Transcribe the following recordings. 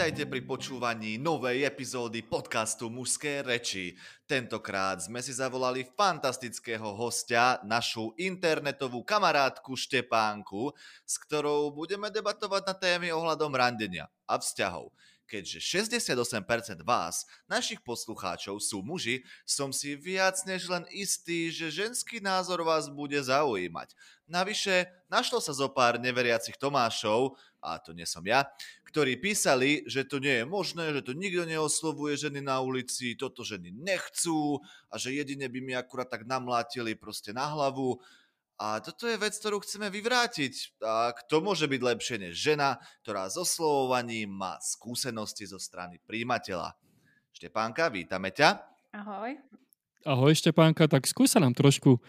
Vítajte pri počúvaní novej epizódy podcastu Mužské reči. Tentokrát sme si zavolali fantastického hostia, našu internetovú kamarátku Štepánku, s ktorou budeme debatovať na témy ohľadom randenia a vzťahov. Keďže 68% vás, našich poslucháčov, sú muži, som si viac než len istý, že ženský názor vás bude zaujímať. Navyše, našlo sa zo pár neveriacich Tomášov, a to nie som ja, ktorí písali, že to nie je možné, že to nikto neoslovuje ženy na ulici, toto ženy nechcú a že jedine by mi akurát tak namlátili proste na hlavu a toto je vec, ktorú chceme vyvrátiť. A kto môže byť lepšie než žena, ktorá so slovovaním má skúsenosti zo strany príjimateľa. Štepánka, vítame ťa. Ahoj. Ahoj Štepánka, tak skúsa nám trošku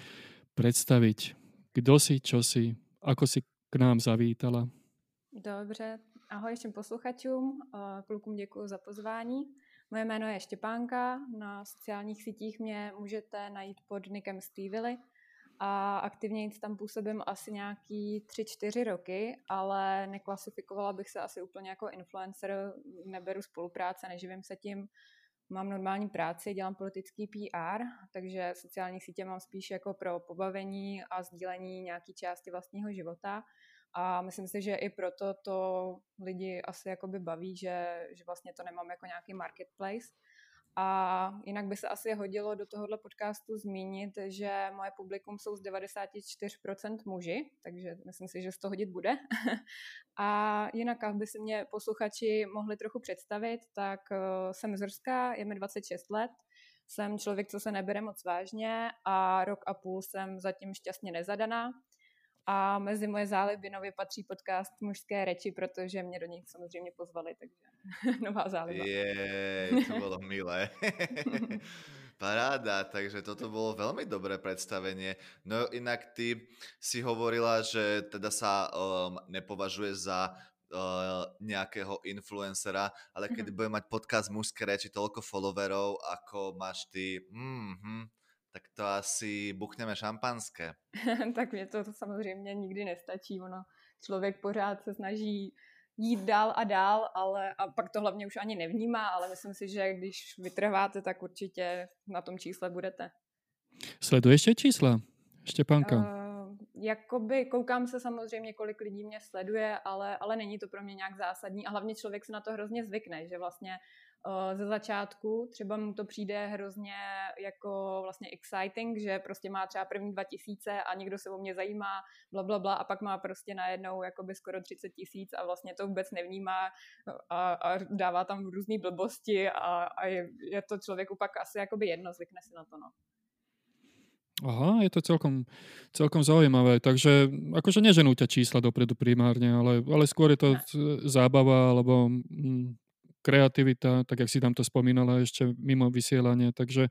predstaviť, kdo si, čo si, ako si k nám zavítala. Dobře, ahoj všem posluchačům, klukům děkuji za pozvání. Moje jméno je Štěpánka, na sociálních sítích mě můžete najít pod nikem Stevely a aktivně tam působím asi nějaký 3-4 roky, ale neklasifikovala bych se asi úplně jako influencer, neberu spolupráce, neživím se tím, mám normální práci, dělám politický PR, takže sociální sítě mám spíš jako pro pobavení a sdílení nějaký části vlastního života. A myslím si, že i proto to lidi asi jakoby baví, že, že vlastně to nemám jako nějaký marketplace. A jinak by se asi hodilo do tohohle podcastu zmínit, že moje publikum jsou z 94% muži, takže myslím si, že z toho hodit bude. a jinak, aby si mě posluchači mohli trochu představit, tak eh, jsem z Rska, je mi 26 let, jsem člověk, co se nebere moc vážně a rok a půl jsem zatím šťastně nezadaná. A mezi moje záliby nově patří podcast Mužské reči, protože mě do nich samozřejmě pozvali, takže nová záliba. Je, to bylo milé. Paráda, takže toto bolo veľmi dobré predstavenie. No inak ty si hovorila, že teda sa um, nepovažuje za uh, nejakého influencera, ale keď mm-hmm. bude mať podcast Mužské reči toľko followerov, ako máš ty, mm-hmm, tak to asi buchneme šampanské. tak mě to, to samozřejmě nikdy nestačí. Ono, člověk pořád se snaží jít dál a dál, ale a pak to hlavně už ani nevnímá, ale myslím si, že když vytrváte, tak určitě na tom čísle budete. Sleduješ čísla, Štěpánka? Uh, jakoby koukám se samozřejmě, kolik lidí mě sleduje, ale, ale není to pro mě nějak zásadní a hlavně člověk se na to hrozně zvykne, že vlastně Eh, ze začátku, třeba mu to přijde hrozně jako vlastně exciting, že prostě má třeba první 2000 a někdo se o mě zajímá, bla, bla, bla a pak má prostě najednou jakoby skoro 30 tisíc a vlastně to vůbec nevnímá a, a dává tam různé blbosti a, a je, je, to člověku pak asi jakoby jedno, zvykne si na to, no. Aha, je to celkom, celkom zaujímavé. Takže akože neženú ťa čísla dopredu primárne, ale, ale skôr je to zábava alebo mm, kreativita, tak jak si tam to spomínala ešte mimo vysielania, takže,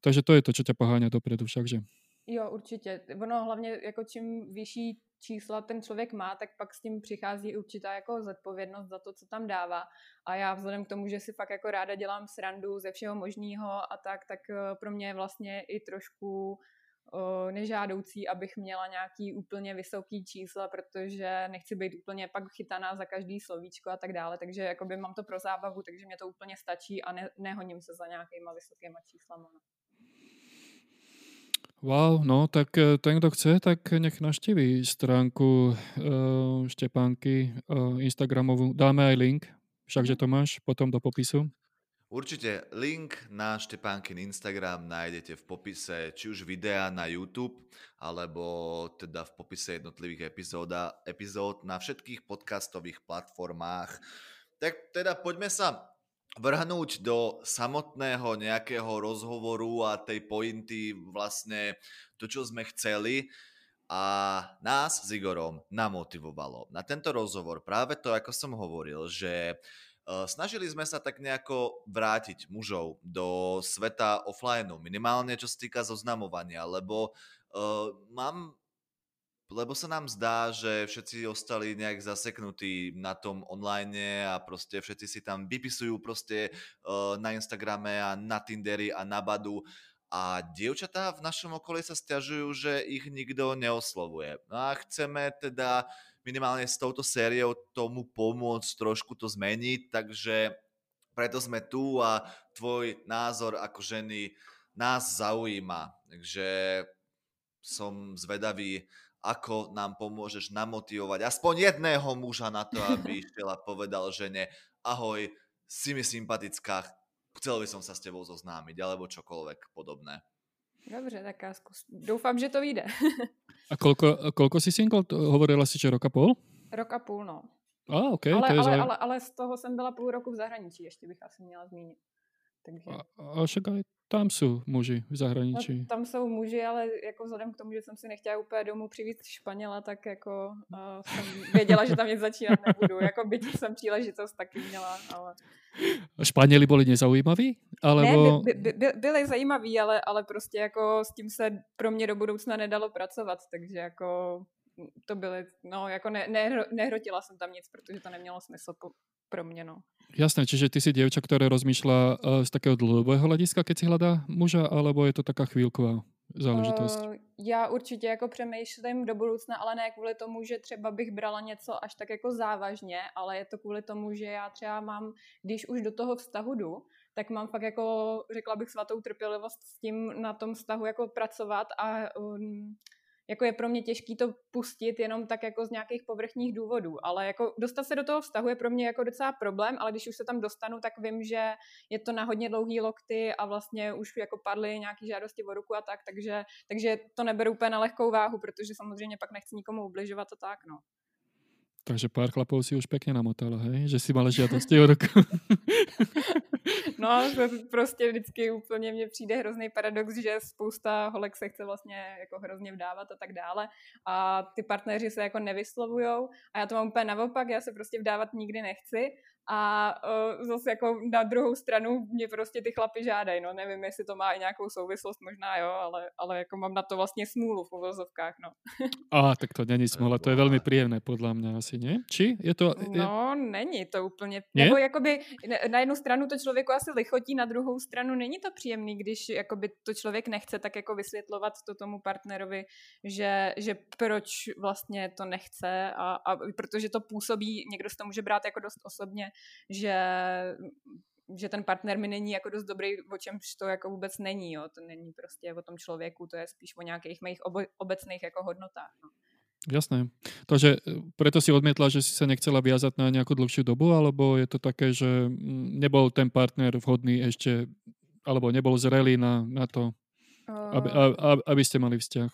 takže to je to, čo ťa poháňa dopredu všakže. Jo, určitě. Ono hlavně jako čím vyšší čísla ten člověk má, tak pak s tím přichází určitá jako zodpovědnost za to, co tam dává. A já vzhledem k tomu, že si fakt jako ráda dělám srandu ze všeho možného a tak, tak eh, pro mě je vlastně i trošku nežádoucí, abych měla nějaký úplně vysoký čísla, protože nechci být úplně pak chytaná za každý slovíčko a tak dále, takže jakoby mám to pro zábavu, takže mě to úplně stačí a ne, nehoním se za nějakýma vysokýma číslama. No. Wow, no tak eh, ten, kdo chce, tak nech naštíví stránku uh, Štěpánky uh, Instagramovú. Dáme aj link, všakže mhm. to máš potom do popisu. Určite link na Štepánkin Instagram nájdete v popise či už videa na YouTube, alebo teda v popise jednotlivých epizóda, epizód na všetkých podcastových platformách. Tak teda poďme sa vrhnúť do samotného nejakého rozhovoru a tej pointy vlastne to, čo sme chceli a nás s Igorom namotivovalo na tento rozhovor práve to, ako som hovoril, že snažili sme sa tak nejako vrátiť mužov do sveta offline, minimálne čo sa týka zoznamovania, lebo uh, mám lebo sa nám zdá, že všetci ostali nejak zaseknutí na tom online a proste všetci si tam vypisujú proste uh, na Instagrame a na Tinderi a na Badu a dievčatá v našom okolí sa stiažujú, že ich nikto neoslovuje. No a chceme teda minimálne s touto sériou tomu pomôcť trošku to zmeniť, takže preto sme tu a tvoj názor ako ženy nás zaujíma. Takže som zvedavý, ako nám pomôžeš namotivovať aspoň jedného muža na to, aby išiel a povedal žene ahoj, si mi sympatická, chcel by som sa s tebou zoznámiť, alebo čokoľvek podobné. Dobře, tak já zkus. Doufám, že to vyjde. a kolko, kolko si single? Hovorila si, že rok a půl? Rok a půl, no. A, ok, ale, to je ale, ale, ale z toho jsem byla půl roku v zahraničí, ještě bych asi měla zmínit. Takže... A, a však aj tam jsou muži v zahraničí. No, tam jsou muži, ale jako vzhledem k tomu, že jsem si nechtěla úplně domů přivízt Španěla, tak jako uh, jsem věděla, že tam nic začínat nebudu. Jako byť jsem příležitost taky měla, ale... Španěli byli nezaujímaví? Alebo... Ne, by, by, by, byli zajímaví, ale, ale prostě jako s tím se pro mě do budoucna nedalo pracovat, takže jako to byly, no jako ne, ne, nehrotila jsem tam nic, protože to nemělo smysl po, pro mě, no. Jasné, čiže ty si dievča, ktoré rozmýšľa uh, z takého dlouhého hlediska, keď si hledá muža, alebo je to taká chvíľková záležitost? Uh, já určitě jako přemýšlím do budoucna, ale ne kvůli tomu, že třeba bych brala něco až tak jako závažně, ale je to kvůli tomu, že já třeba mám, když už do toho vztahu jdu, tak mám fakt jako, řekla bych, svatou trpělivost s tím na tom vztahu jako pracovat a um, jako je pro mě těžký to pustit jenom tak jako z nějakých povrchních důvodů, ale jako dostat se do toho vztahu je pro mě jako docela problém, ale když už se tam dostanu, tak vím, že je to na hodně dlouhý lokty a vlastně už jako padly nějaký žádosti o ruku a tak, takže, takže to neberu úplně na lehkou váhu, protože samozřejmě pak nechci nikomu ubližovat a tak, no. Takže pár chlapov si už pěkně namotala, hej? Že si mala žádosti o ruku. no, to prostě vždycky úplně mně přijde hrozný paradox, že spousta holek se chce vlastně jako hrozně vdávat a tak dále a ty partneři se jako nevyslovujou a já to mám úplně naopak, já se prostě vdávat nikdy nechci a uh, zase jako na druhou stranu mě prostě ty chlapy žádají, no nevím, jestli to má i nějakou souvislost, možná jo, ale, ale jako mám na to vlastně smůlu v uvozovkách, no. A, tak to není smůla, to je velmi příjemné podle mě asi, ne? Či? Je to... Je... No, není to úplně, ne? nebo jakoby na jednu stranu to člověku asi lichotí, na druhou stranu není to příjemný, když jakoby to člověk nechce tak jako vysvětlovat to tomu partnerovi, že, že proč vlastně to nechce a, a protože to působí, někdo si to může brát jako dost osobně, že že ten partner mi není jako dost dobrý, o čemž to jako vůbec není, jo. To není prostě o tom člověku, to je spíš o nějakých mých obo- obecných jako hodnotách, no. Jasné. Takže e, preto si odmietla, že si sa nechcela viazať na nejakú dlhšiu dobu, alebo je to také, že nebol ten partner vhodný ešte, alebo nebol zrelý na, na to, aby, aby, aby ste mali vzťah?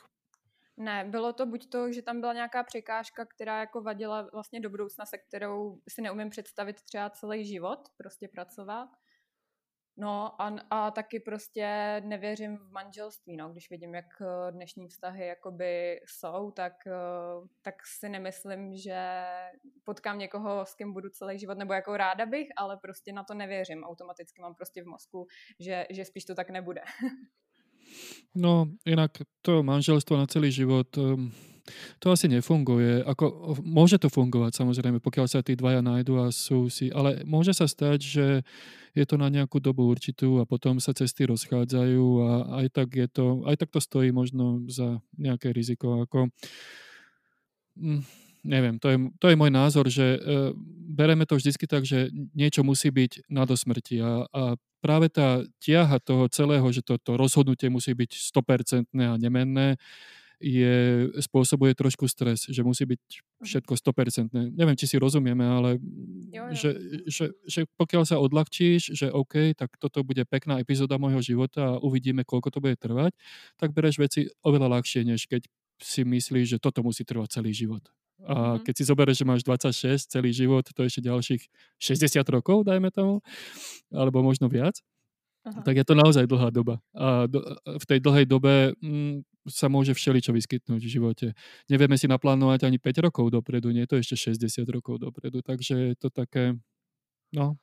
Ne, bylo to buď to, že tam byla nějaká překážka, která jako vadila vlastně do budoucna, se kterou si neumím představit třeba celý život, prostě pracovat. No a, a taky prostě nevěřím v manželství, no, když vidím, jak eh, dnešní vztahy jakoby jsou, tak, eh, tak si nemyslím, že potkám někoho, s kým budu celý život, nebo jako ráda bych, ale prostě na to nevěřím. Automaticky mám prostě v mozku, že, že spíš to tak nebude. No, inak to manželstvo na celý život, ehm, to asi nefunguje. Ako, môže to fungovať samozrejme, pokiaľ sa tí dvaja nájdu a sú si, ale môže sa stať, že je to na nejakú dobu určitú a potom sa cesty rozchádzajú a aj tak, je to, aj tak to stojí možno za nejaké riziko. Ako, hm, neviem, to je, to je môj názor, že uh, bereme to vždycky tak, že niečo musí byť na dosmrti a, a práve tá tiaha toho celého, že to, to rozhodnutie musí byť 100% a nemenné, je, spôsobuje trošku stres, že musí byť mhm. všetko 100%. Neviem, či si rozumieme, ale jo, jo. Že, že, že pokiaľ sa odľahčíš, že OK, tak toto bude pekná epizóda môjho života a uvidíme, koľko to bude trvať, tak bereš veci oveľa ľahšie, než keď si myslíš, že toto musí trvať celý život. A mm-hmm. keď si zoberieš, že máš 26 celý život, to je ešte ďalších 60 rokov, dajme tomu, alebo možno viac, Aha. tak je to naozaj dlhá doba. A do, v tej dlhej dobe mm, sa môže všeličo vyskytnúť v živote. Nevieme si naplánovať ani 5 rokov dopredu, nie je to ešte 60 rokov dopredu, takže je to také, no,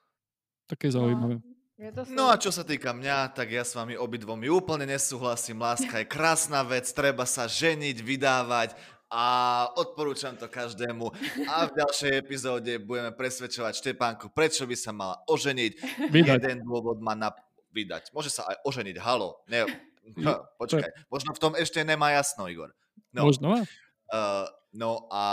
také no, zaujímavé. No. No a čo sa týka mňa, tak ja s vami obidvomi úplne nesúhlasím. Láska je krásna vec, treba sa ženiť, vydávať a odporúčam to každému. A v ďalšej epizóde budeme presvedčovať Štepánku, prečo by sa mala oženiť. Vydať. Jeden dôvod má na vydať. Môže sa aj oženiť, halo. Ne, no, počkaj, možno v tom ešte nemá jasno, Igor. No. Možno. Uh, no a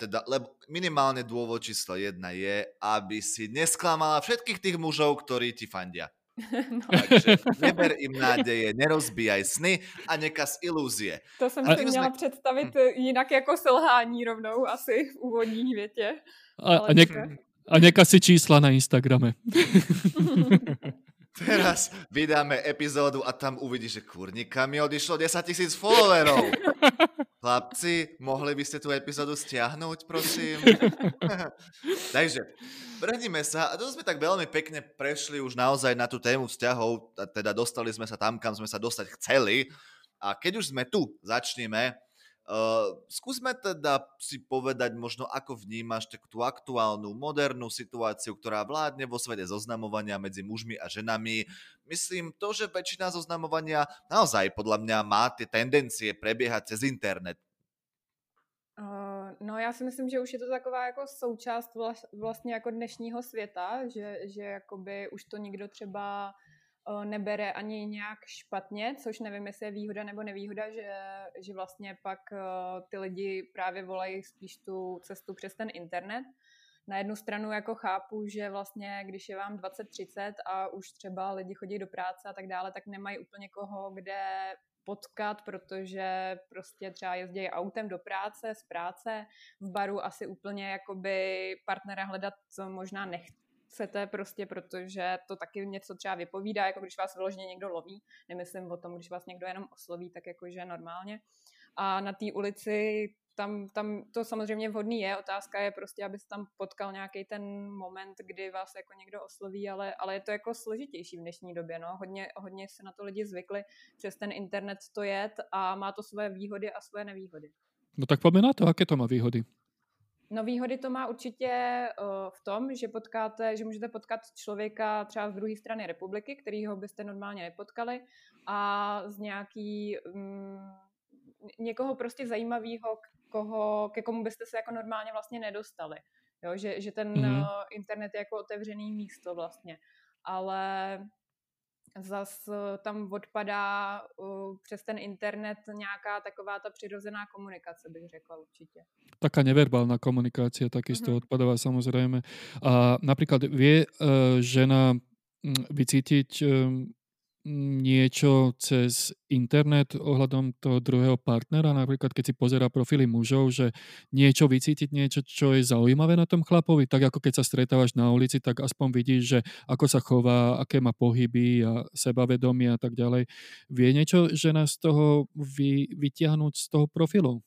teda, lebo minimálne dôvod číslo jedna je, aby si nesklamala všetkých tých mužov, ktorí ti fandia. No. Takže neber im nádeje, nerozbíjaj sny a nekaz ilúzie. To jsem si měla jsme... představit hm. jinak jako selhání rovnou asi v úvodní větě. A, a, ne- a nekaz si čísla na Instagrame. Teraz vydáme epizódu a tam uvidíš, že kurníka mi odišlo 10 tisíc followerov. Chlapci, mohli by ste tú epizódu stiahnuť, prosím? Takže, vrhnime sa, a to sme tak veľmi pekne prešli už naozaj na tú tému vzťahov, teda dostali sme sa tam, kam sme sa dostať chceli. A keď už sme tu, začneme. Uh, skúsme teda si povedať možno, ako vnímaš tak tú aktuálnu, modernú situáciu, ktorá vládne vo svete zoznamovania medzi mužmi a ženami. Myslím to, že väčšina zoznamovania naozaj podľa mňa má tie tendencie prebiehať cez internet. Uh, no já si myslím, že už je to taková jako součást vlastně jako dnešního světa, že, že jakoby už to nikdo třeba nebere ani nějak špatně, což nevím, jestli je výhoda nebo nevýhoda, že, že vlastně pak ty lidi právě volají spíš tu cestu přes ten internet. Na jednu stranu jako chápu, že vlastně, když je vám 20-30 a už třeba lidi chodí do práce a tak dále, tak nemají úplně koho, kde potkat, protože prostě třeba jezdí autem do práce, z práce, v baru asi úplně jakoby partnera hledat možná nech, chcete prostě, protože to taky něco třeba vypovídá, jako když vás vyloženě někdo loví, nemyslím o tom, když vás někdo jenom osloví, tak jakože normálně. A na té ulici tam, tam to samozřejmě vhodný je, otázka je prostě, aby tam potkal nějaký ten moment, kdy vás jako někdo osloví, ale, ale je to jako složitější v dnešní době, no. Hodně, hodně se na to lidi zvykli přes ten internet to jet a má to své výhody a své nevýhody. No tak pojďme na to, jaké to má výhody. No výhody to má určitě uh, v tom, že potkáte, že můžete potkat člověka třeba z druhé strany republiky, kterýho byste normálně nepotkali a z nějaký um, někoho prostě zajímavého, koho, ke komu byste se jako normálně vlastně nedostali. Jo, že, že ten mm-hmm. internet je jako otevřený místo vlastně. Ale zas eh, tam odpadá uh, přes ten internet nějaká taková ta přirozená komunikace, bych řekla určitě. Taká neverbálna komunikácia takisto mm-hmm. odpadáva samozrejme. A napríklad vie uh, žena mm, vycítiť um, niečo cez internet ohľadom toho druhého partnera, napríklad keď si pozera profily mužov, že niečo vycítiť, niečo, čo je zaujímavé na tom chlapovi, tak ako keď sa stretávaš na ulici, tak aspoň vidíš, že ako sa chová, aké má pohyby a sebavedomie a tak ďalej. Vie niečo žena z toho vy, vytiahnuť z toho profilu?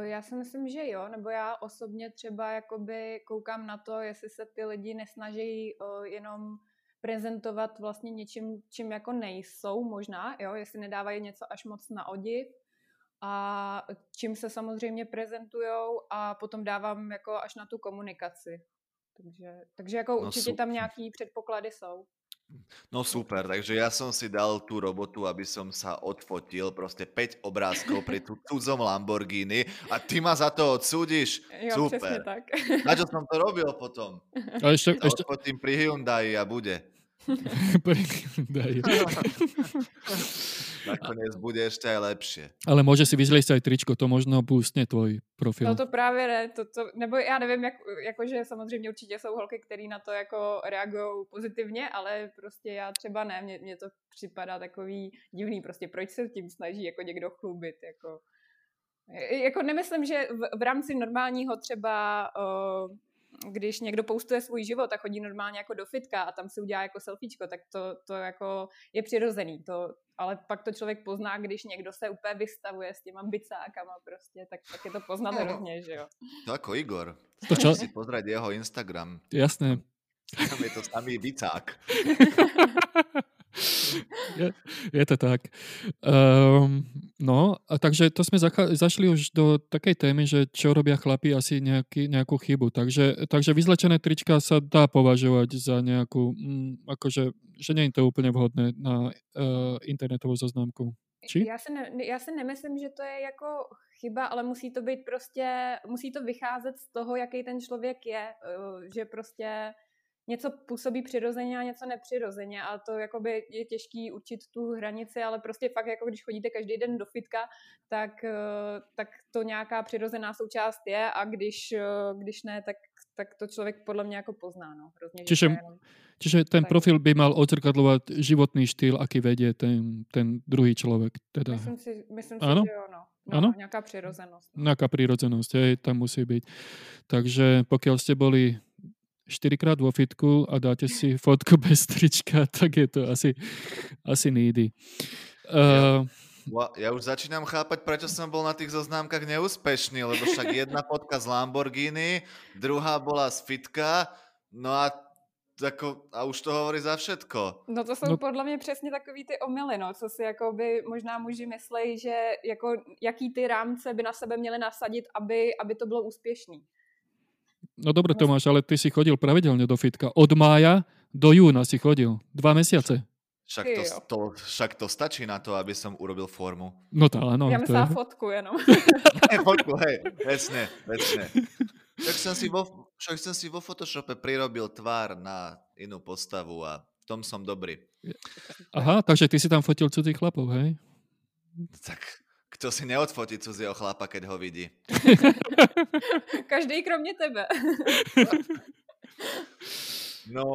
Já si myslím, že jo, nebo já osobně třeba jakoby koukám na to, jestli se ty lidi nesnaží jenom prezentovat vlastně něčím, čím jako nejsou možná, jo, jestli nedávají něco až moc na odiv a čím se samozřejmě prezentujou a potom dávám jako až na tu komunikaci. Takže, takže jako no určitě super. tam nějaký předpoklady jsou. No super, takže ja som si dal tú robotu, aby som sa odfotil proste 5 obrázkov pri cudzom Lamborghini a ty ma za to odsúdiš? Jo, super. tak. Na čo som to robil potom? A ešte, ešte... Odfotím pri Hyundai a bude. Nakoniec bude ještě aj lepšie. Ale může si vyzlejť aj tričko, to možno boostne tvoj profil. No to právě ne, to, to, nebo já nevím, jak, jakože samozřejmě určitě jsou holky, které na to jako reagují pozitivně, ale prostě já třeba ne, mně, mně to připadá takový divný, prostě proč se tím snaží jako někdo chlubit, jako jako nemyslím, že v, v rámci normálního třeba uh, když někdo postuje svůj život a chodí normálně jako do fitka a tam si udělá jako selfiečko, tak to, to jako je přirozený. To, ale pak to člověk pozná, když někdo se úplně vystavuje s těma bicákama prostě, tak, tak je to poznat no. hrozně, že jo. To jako Igor. To čo? si pozrieť jeho Instagram. Jasné. Tam je to samý bicák. je, je to tak. Um, no, a takže to sme zacha- zašli už do takej témy, že čo robia chlapi asi nejaký, nejakú chybu. Takže, takže vyzlečené trička sa dá považovať za nejakú, mm, akože, že nie je to úplne vhodné na uh, internetovou zoznámku. Či? Já si, ne, já si nemyslím, že to je jako chyba, ale musí to být prostě, musí to vycházet z toho, jaký ten člověk je, že prostě něco působí přirozeně a něco nepřirozeně a to jakoby je těžký učit tu hranici, ale prostě fakt jako když chodíte každý den do fitka, tak, eh, tak to nějaká přirozená součást je a když, eh, když ne, tak, tak to člověk podle mě jako pozná. No, hrozně, Čiže, čiže ten tak. profil by mal odzrkadlovat životný štýl, aký vedie ten, ten druhý člověk. Teda. Myslím si, myslím si že jo, no. No, ano? Nějaká přirozenost. No. Nějaká přirozenost, hej, tam musí být. Takže pokud jste byli čtyřikrát vo fitku a dáte si fotku bez trička, tak je to asi, asi needy. Uh, ja, ja už začínam chápať, prečo som bol na tých zoznámkach neúspešný, lebo však jedna fotka z Lamborghini, druhá bola z fitka, no a jako, a už to hovorí za všetko. No to jsou no. podle mě přesně takový ty omily, no, co si jako by možná muži myslejí, že jako, jaký ty rámce by na sebe měli nasadit, aby, aby to bylo úspěšný. No dobre Tomáš, ale ty si chodil pravidelne do fitka. Od mája do júna si chodil. Dva mesiace. Však to, to, však to stačí na to, aby som urobil formu. No to áno. Ja myslím fotku jenom. fotku, hej, vesne, vesne. Však som, si vo, však som si vo Photoshope prirobil tvár na inú postavu a v tom som dobrý. Aha, takže ty si tam fotil cudzích chlapov, hej? Tak kto si neodfotí cudzieho chlapa, keď ho vidí? Každý kromě tebe. no,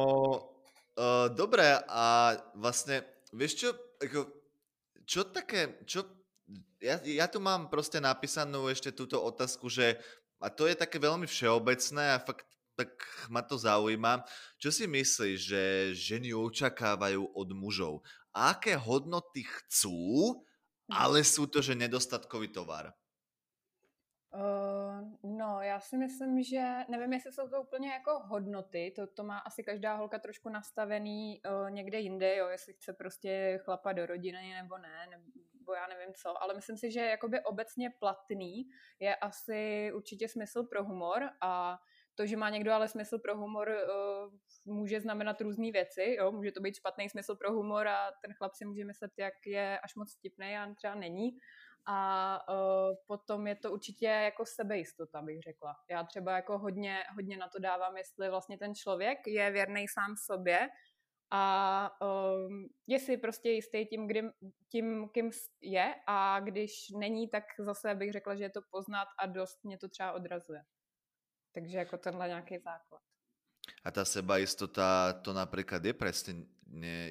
uh, dobré a vlastne, vieš čo, ako, čo také, čo, ja, ja tu mám proste napísanú ešte túto otázku, že a to je také veľmi všeobecné a fakt tak ma to zaujíma. Čo si myslíš, že ženy očakávajú od mužov? A aké hodnoty chcú, ale jsou to, že nedostatkový tovar. Uh, no, já si myslím, že nevím, jestli jsou to úplně jako hodnoty, to, to má asi každá holka trošku nastavený uh, někde jinde, jo, jestli chce prostě chlapa do rodiny nebo ne, nebo já nevím co, ale myslím si, že jakoby obecně platný je asi určitě smysl pro humor a to, že má někdo ale smysl pro humor, uh, může znamenat různé věci. Jo? Může to být špatný smysl pro humor a ten chlap si může myslet, jak je až moc vtipný a třeba není. A uh, potom je to určitě jako sebejistota, bych řekla. Já třeba jako hodně, hodně na to dávám, jestli vlastně ten člověk je věrný sám sobě a um, je si prostě jistý tím, kdy, tím, kým je a když není, tak zase bych řekla, že je to poznat a dost mě to třeba odrazuje. Takže jako tenhle nějaký základ. A tá sebaistota, to napríklad je presne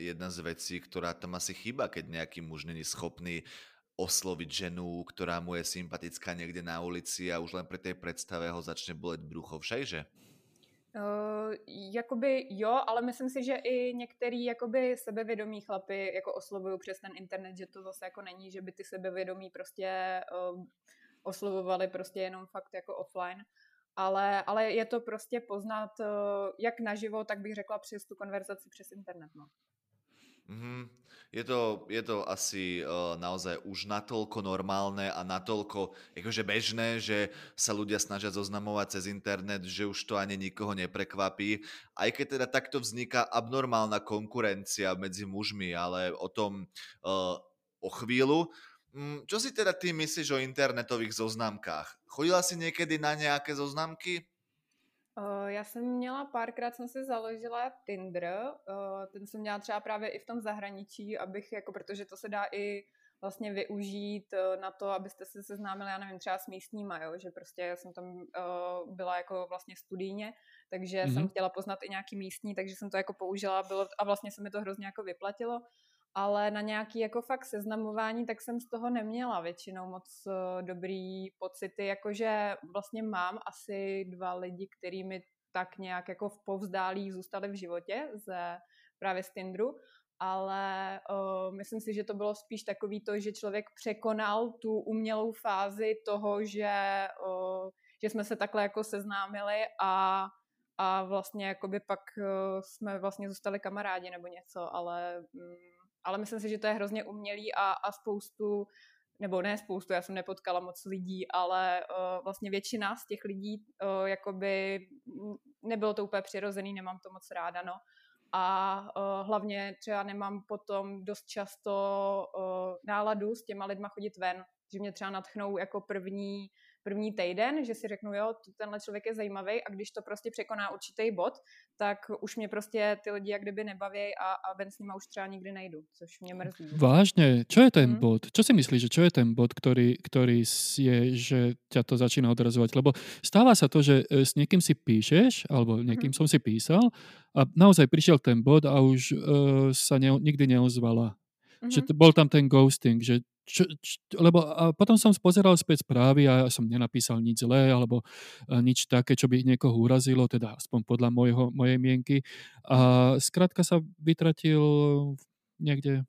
jedna z vecí, ktorá tam asi chýba, keď nejaký muž není schopný osloviť ženu, ktorá mu je sympatická niekde na ulici a už len pri tej predstave ho začne bolet brucho, všakže? Uh, jakoby jo, ale myslím si, že i některý jakoby sebevědomí chlapy jako oslovují přes ten internet, že to zase jako není, že by ty sebevědomí prostě uh, oslovovali prostě jenom fakt jako offline ale, ale je to prostě poznat eh, jak naživo, tak bych řekla přes tu konverzaci přes internet. No. Mm-hmm. Je to, je to asi uh, naozaj už natoľko normálne a natoľko akože bežné, že sa ľudia snažia zoznamovať cez internet, že už to ani nikoho neprekvapí. Aj keď teda takto vzniká abnormálna konkurencia medzi mužmi, ale o tom uh, o chvíľu. Mm, čo si teda ty myslíš o internetových zoznámkách? Chodila si někdy na nějaké zoznámky? Uh, já jsem měla párkrát, jsem si založila Tinder, ten jsem měla třeba právě i v tom zahraničí, abych, jako protože to se dá i vlastně využít na to, abyste se seznámili, já nevím, třeba s místníma, jo? že prostě já jsem tam uh, byla jako vlastně studijně, takže mm-hmm. jsem chtěla poznat i nějaký místní, takže jsem to jako použila bylo, a vlastně se mi to hrozně jako vyplatilo ale na nějaký jako fakt seznamování, tak jsem z toho neměla většinou moc uh, dobrý pocity, jakože vlastně mám asi dva lidi, kterými tak nějak jako v povzdálí zůstali v životě ze právě z Tindru, ale uh, myslím si, že to bylo spíš takový to, že člověk překonal tu umělou fázi toho, že, uh, že jsme se takhle jako seznámili a a vlastně jakoby pak uh, jsme vlastně zůstali kamarádi nebo něco, ale um, ale myslím si, že to je hrozně umělý a, a spoustu, nebo ne spoustu, já jsem nepotkala moc lidí, ale uh, vlastně většina z těch lidí, uh, jakoby nebylo to úplně přirozený, nemám to moc ráda, no. A uh, hlavně třeba nemám potom dost často uh, náladu s těma lidma chodit ven, že mě třeba natchnou jako první první týden, že si řeknu, jo, tenhle člověk je zajímavý a když to prostě překoná určitý bod, tak už mě prostě ty lidi jak kdyby nebaví a, a ven s nima už třeba nikdy nejdu, což mě mrzí. Vážně, čo je ten hmm. bod? Čo si myslíš, že čo je ten bod, který, který je, že ťa to začíná odrazovat? Lebo stáva sa to, že e, s někým si píšeš, alebo někým hmm. som si písal a naozaj prišiel ten bod a už uh, sa ne, nikdy neozvala. Mm-hmm. Že to, bol tam ten ghosting, že čo, čo, lebo a potom som pozeral späť správy a ja som nenapísal nič zlé alebo a nič také, čo by niekoho urazilo, teda aspoň podľa mojho, mojej mienky. A zkrátka sa vytratil niekde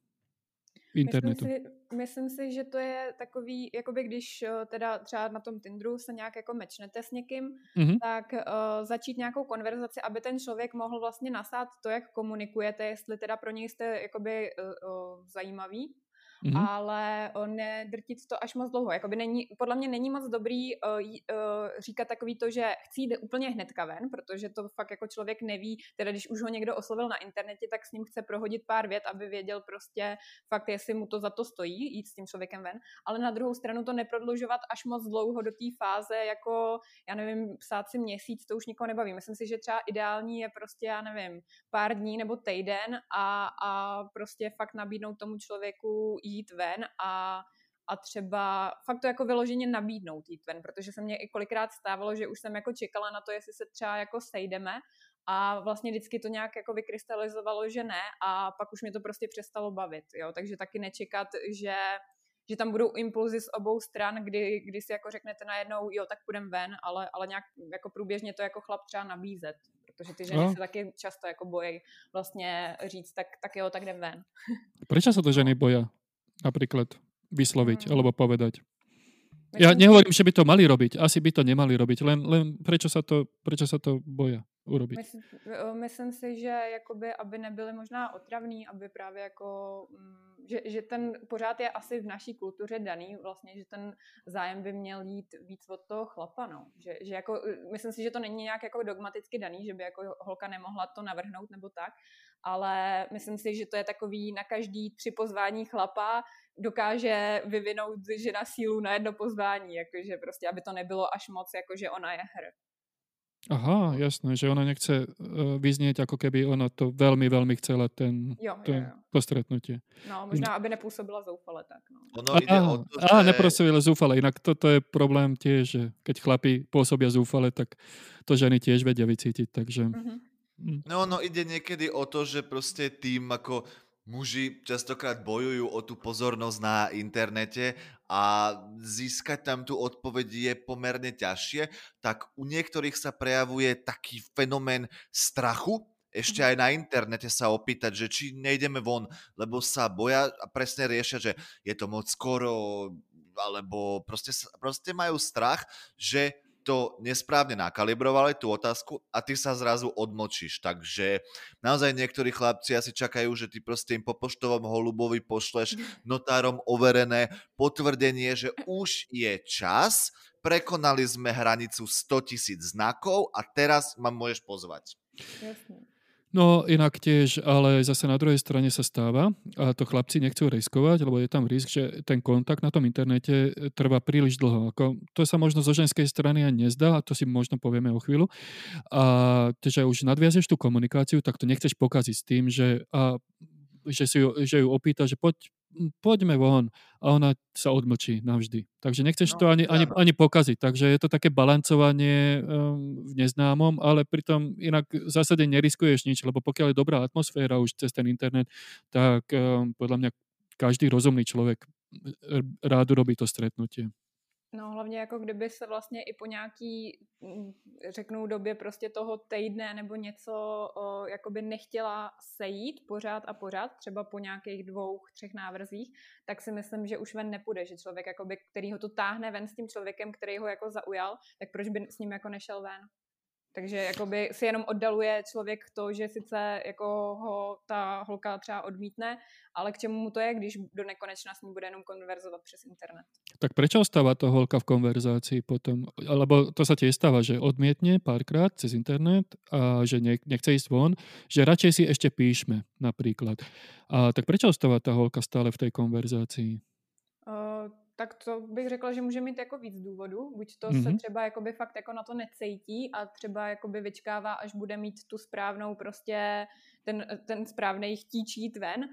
internetu. Myslím si, myslím si, že to je takový, jakoby když eh, teda třeba na tom Tinderu se nějak jako mečnete s někým, mm-hmm. tak uh, začít nějakou konverzaci, aby ten člověk mohl vlastně nasát to, jak komunikujete, jestli teda pro něj jste jakoby uh, uh, zajímavý mm-hmm. ale nedrtit to až moc dlouho. Jakoby není, podle mě není moc dobrý uh, uh, říkat takový to, že chci jít úplně hnedka ven, protože to fakt jako člověk neví, teda když už ho někdo oslovil na internetě, tak s ním chce prohodit pár vět, aby věděl prostě fakt, jestli mu to za to stojí, jít s tím člověkem ven, ale na druhou stranu to neprodlužovat až moc dlouho do té fáze, jako, já nevím, psát si měsíc, to už nikoho nebaví. Myslím si, že třeba ideální je prostě, já nevím, pár dní nebo týden a, a prostě fakt nabídnout tomu člověku jít ven a, a třeba fakt to jako vyloženě nabídnout jít ven, protože se mně i kolikrát stávalo, že už jsem jako čekala na to, jestli se třeba jako sejdeme a vlastně vždycky to nějak jako vykrystalizovalo, že ne a pak už mě to prostě přestalo bavit, jo, takže taky nečekat, že že tam budou impulzy z obou stran, kdy, kdy si jako řeknete najednou, jo, tak půjdem ven, ale, ale nějak jako průběžně to jako chlap třeba nabízet, protože ty ženy no. se taky často jako bojí vlastně říct, tak, tak jo, tak jdem ven. Proč se to ženy bojí? Napríklad vysloviť mm. alebo povedať. Ja nehovorím, že by to mali robiť, asi by to nemali robiť, len, len prečo, sa to, prečo sa to boja urobiť? Myslím, myslím si, že jakoby, aby nebyly možná otravný, aby právě jako, mm, že, že ten pořád je asi v naší kultuře daný, vlastně, že ten zájem by měl jít víc od toho chlapa, no. Že, že jako, myslím si, že to není nějak jako dogmaticky daný, že by jako holka nemohla to navrhnout nebo tak, ale myslím si, že to je takový na každý tři pozvání chlapa dokáže vyvinout žena sílu na jedno pozvání, jakože prostě, aby to nebylo až moc, jako že ona je hr. Aha, jasné, že ona nechce uh, vyznieť, ako keby ona to veľmi, veľmi chcela, ten, jo, ten, jo, jo. to stretnutie. No, možná, aby nepůsobila zoufale tak. No. Ono ide a, o to, že... A, zoufale, inak toto je problém tiež, že keď chlapi pôsobia zoufale, tak to ženy tiež vedia vycítiť, takže... Mm-hmm. No, no ide niekedy o to, že proste tým ako muži častokrát bojujú o tú pozornosť na internete a získať tam tú odpoveď je pomerne ťažšie, tak u niektorých sa prejavuje taký fenomén strachu, ešte mhm. aj na internete sa opýtať, že či nejdeme von, lebo sa boja a presne riešia, že je to moc skoro, alebo proste, proste majú strach, že to nesprávne nakalibrovali, tú otázku, a ty sa zrazu odmočíš. Takže naozaj niektorí chlapci asi čakajú, že ty proste im po poštovom holubovi pošleš notárom overené potvrdenie, že už je čas, prekonali sme hranicu 100 tisíc znakov a teraz ma môžeš pozvať. Jasne. No inak tiež, ale zase na druhej strane sa stáva a to chlapci nechcú riskovať, lebo je tam risk, že ten kontakt na tom internete e, trvá príliš dlho. Ako, to sa možno zo ženskej strany ani nezdá a to si možno povieme o chvíľu. A že už nadviazeš tú komunikáciu, tak to nechceš pokaziť s tým, že, a, že, si že ju opýta, že poď, poďme von a ona sa odmlčí navždy. Takže nechceš no, to ani, ani, ani pokaziť. Takže je to také balancovanie um, v neznámom, ale pritom inak v zásade neriskuješ nič, lebo pokiaľ je dobrá atmosféra už cez ten internet, tak um, podľa mňa každý rozumný človek rád robí to stretnutie. No hlavně jako kdyby se vlastně i po nějaký, mm, řeknu době prostě toho týdne nebo něco o, jakoby nechtěla sejít pořád a pořád, třeba po nějakých dvou, třech návrzích, tak si myslím, že už ven nepůjde, že člověk, jakoby, který ho to táhne ven s tím člověkem, který ho jako zaujal, tak proč by s ním jako nešel ven? Takže jakoby si jenom oddaluje člověk to, že sice jako ho ta holka třeba odmítne, ale k čemu mu to je, když do nekonečna s ní bude jenom konverzovat přes internet. Tak proč ostáva to holka v konverzácii potom? Alebo to sa tiež stáva, že odmietne párkrát cez internet a že nechce ísť von, že radšej si ešte píšme napríklad. A tak prečo ostáva tá holka stále v tej konverzácii? Tak to bych řekla, že může mít jako víc důvodů. Buď to mm-hmm. se třeba jakoby fakt jako na to necejtí a třeba jakoby vyčkává, až bude mít tu správnou prostě ten, ten správný chtíč jít ven,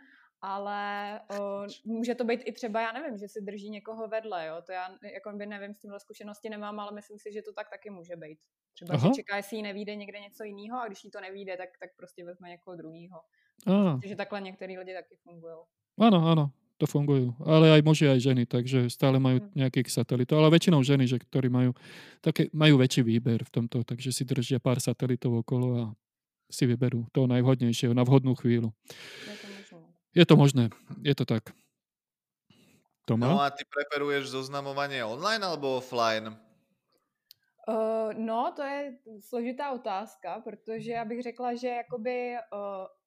ale o, může to být i třeba, já nevím, že si drží někoho vedle, jo, to já jako by nevím, s tímhle zkušenosti nemám, ale myslím si, že to tak taky může být. Třeba, Aha. že čeká, jestli jí nevíde někde něco jiného a když jí to nevíde, tak, tak prostě vezme někoho druhého. Takže takhle některý lidi taky fungují. Ano, ano, to fungujú. Ale aj muži, aj ženy, takže stále majú mhm. nejakých satelitov. Ale väčšinou ženy, že, ktorí majú, také, majú väčší výber v tomto, takže si držia pár satelitov okolo a si vyberú toho najvhodnejšieho na vhodnú chvíľu. Je to možné, je to tak. Toma? No a ty preferuješ zoznamovanie online alebo offline? Uh, no, to je složitá otázka, protože já bych řekla, že jakoby uh,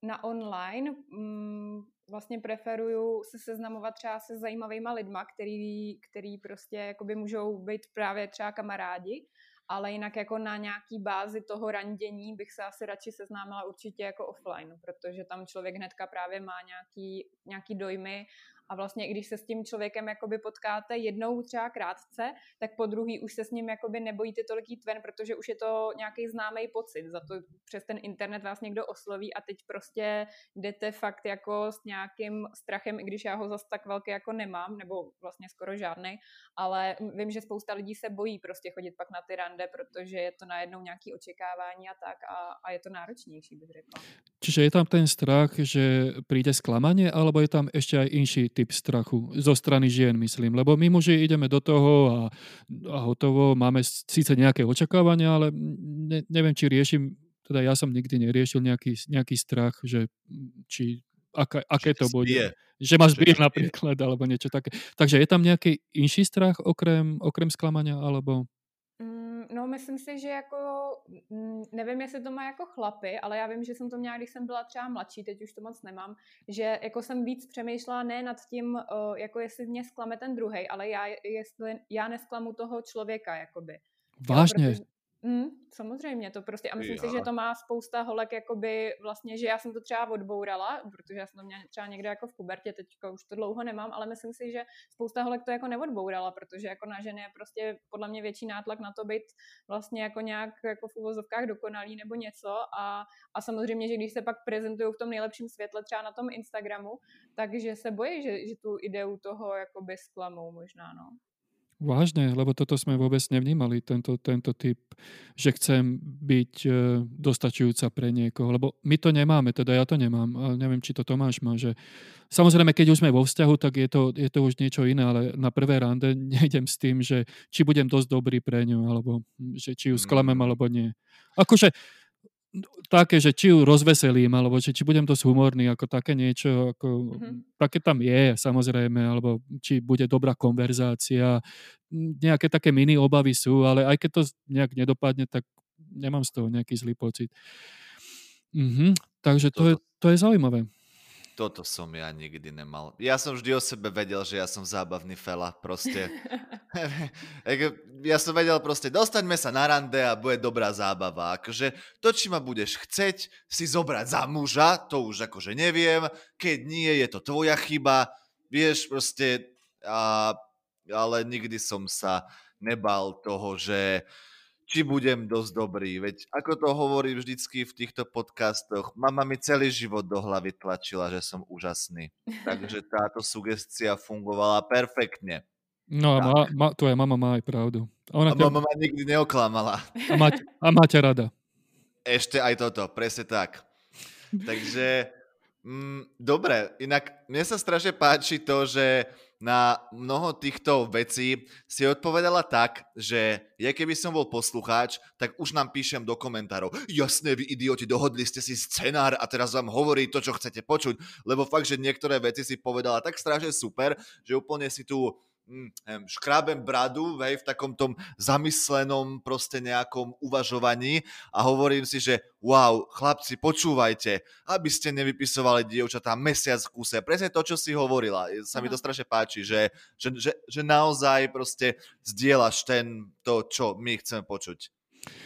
na online um, vlastně preferuju se seznamovat třeba se zajímavýma lidma, který, který prostě jakoby můžou být právě třeba kamarádi, ale jinak jako na nějaký bázi toho randění bych se asi radši seznámila určitě jako offline, protože tam člověk hnedka právě má nějaký, nějaký dojmy a vlastně i když se s tím člověkem jakoby potkáte jednou třeba krátce, tak po druhý už se s ním jakoby nebojíte tolik jít ven, protože už je to nějaký známý pocit. Za to přes ten internet vás někdo osloví a teď prostě jdete fakt jako s nějakým strachem, i když já ho zas tak velký jako nemám, nebo vlastně skoro žádný, ale vím, že spousta lidí se bojí prostě chodit pak na ty rande, protože je to najednou nějaký očekávání a tak a, a je to náročnější, bych řekla. Čiže je tam ten strach, že přijde zklamanie, alebo je tam ještě inší typ strachu zo strany žien, myslím. Lebo my muži ideme do toho a, a hotovo, máme síce nejaké očakávania, ale ne, neviem, či riešim, teda ja som nikdy neriešil nejaký, nejaký strach, že či aká, aké to bude. Zbije. Že máš byť napríklad, alebo niečo také. Takže je tam nejaký inší strach okrem, okrem sklamania, alebo... No, myslím si, že jako, mm, nevím, jestli to má jako chlapy, ale já vím, že jsem to měla, když jsem byla třeba mladší, teď už to moc nemám, že jako jsem víc přemýšlela ne nad tím, jako jestli mě sklame ten druhý, ale já, jestli já nesklamu toho člověka, jakoby. Vážně? Jo, protože, Mm, samozřejmě, to prostě, a myslím já. si, že to má spousta holek, jakoby vlastně, že já jsem to třeba odbourala, protože já jsem to měla třeba někde jako v pubertě, teďka už to dlouho nemám, ale myslím si, že spousta holek to jako neodbourala, protože jako na ženy je prostě podle mě větší nátlak na to být vlastně jako nějak jako v uvozovkách dokonalý nebo něco a, a samozřejmě, že když se pak prezentují v tom nejlepším světle třeba na tom Instagramu, takže se bojí, že, že tu ideu toho jakoby sklamou možná, no. Vážne, lebo toto sme vôbec nevnímali, tento, tento typ, že chcem byť e, dostačujúca pre niekoho, lebo my to nemáme, teda ja to nemám, ale neviem, či to Tomáš má, že samozrejme, keď už sme vo vzťahu, tak je to, je to už niečo iné, ale na prvé rande nejdem s tým, že či budem dosť dobrý pre ňu, alebo že či ju sklamem, mm. alebo nie. Akože také, že či ju rozveselím, alebo že či budem dosť humorný, ako také niečo, ako, mm-hmm. také tam je samozrejme, alebo či bude dobrá konverzácia, nejaké také mini obavy sú, ale aj keď to nejak nedopadne, tak nemám z toho nejaký zlý pocit. Mhm, takže to je, to je zaujímavé. Toto som ja nikdy nemal. Ja som vždy o sebe vedel, že ja som zábavný fela, proste. ja som vedel proste, dostaňme sa na rande a bude dobrá zábava. Akože to, či ma budeš chceť si zobrať za muža, to už akože neviem. Keď nie, je to tvoja chyba. Vieš, proste, a, ale nikdy som sa nebal toho, že či budem dosť dobrý. Veď ako to hovorím vždycky v týchto podcastoch, mama mi celý život do hlavy tlačila, že som úžasný. Takže táto sugestia fungovala perfektne. No a má, má, tvoja mama má aj pravdu. Ona a ťa... mama ma nikdy neoklamala. A má, a má ťa rada. Ešte aj toto, presne tak. Takže, mm, dobre, inak mne sa strašne páči to, že na mnoho týchto vecí si odpovedala tak, že ja keby som bol poslucháč, tak už nám píšem do komentárov. Jasné, vy idioti, dohodli ste si scenár a teraz vám hovorí to, čo chcete počuť. Lebo fakt, že niektoré veci si povedala tak strašne super, že úplne si tu škrábem bradu, hej, v takom tom zamyslenom proste nejakom uvažovaní a hovorím si, že wow, chlapci, počúvajte, aby ste nevypisovali dievčatá mesiac v kuse. Presne to, čo si hovorila. Sa mi to strašne páči, že, že, že, že naozaj proste zdieľaš ten, to, čo my chceme počuť.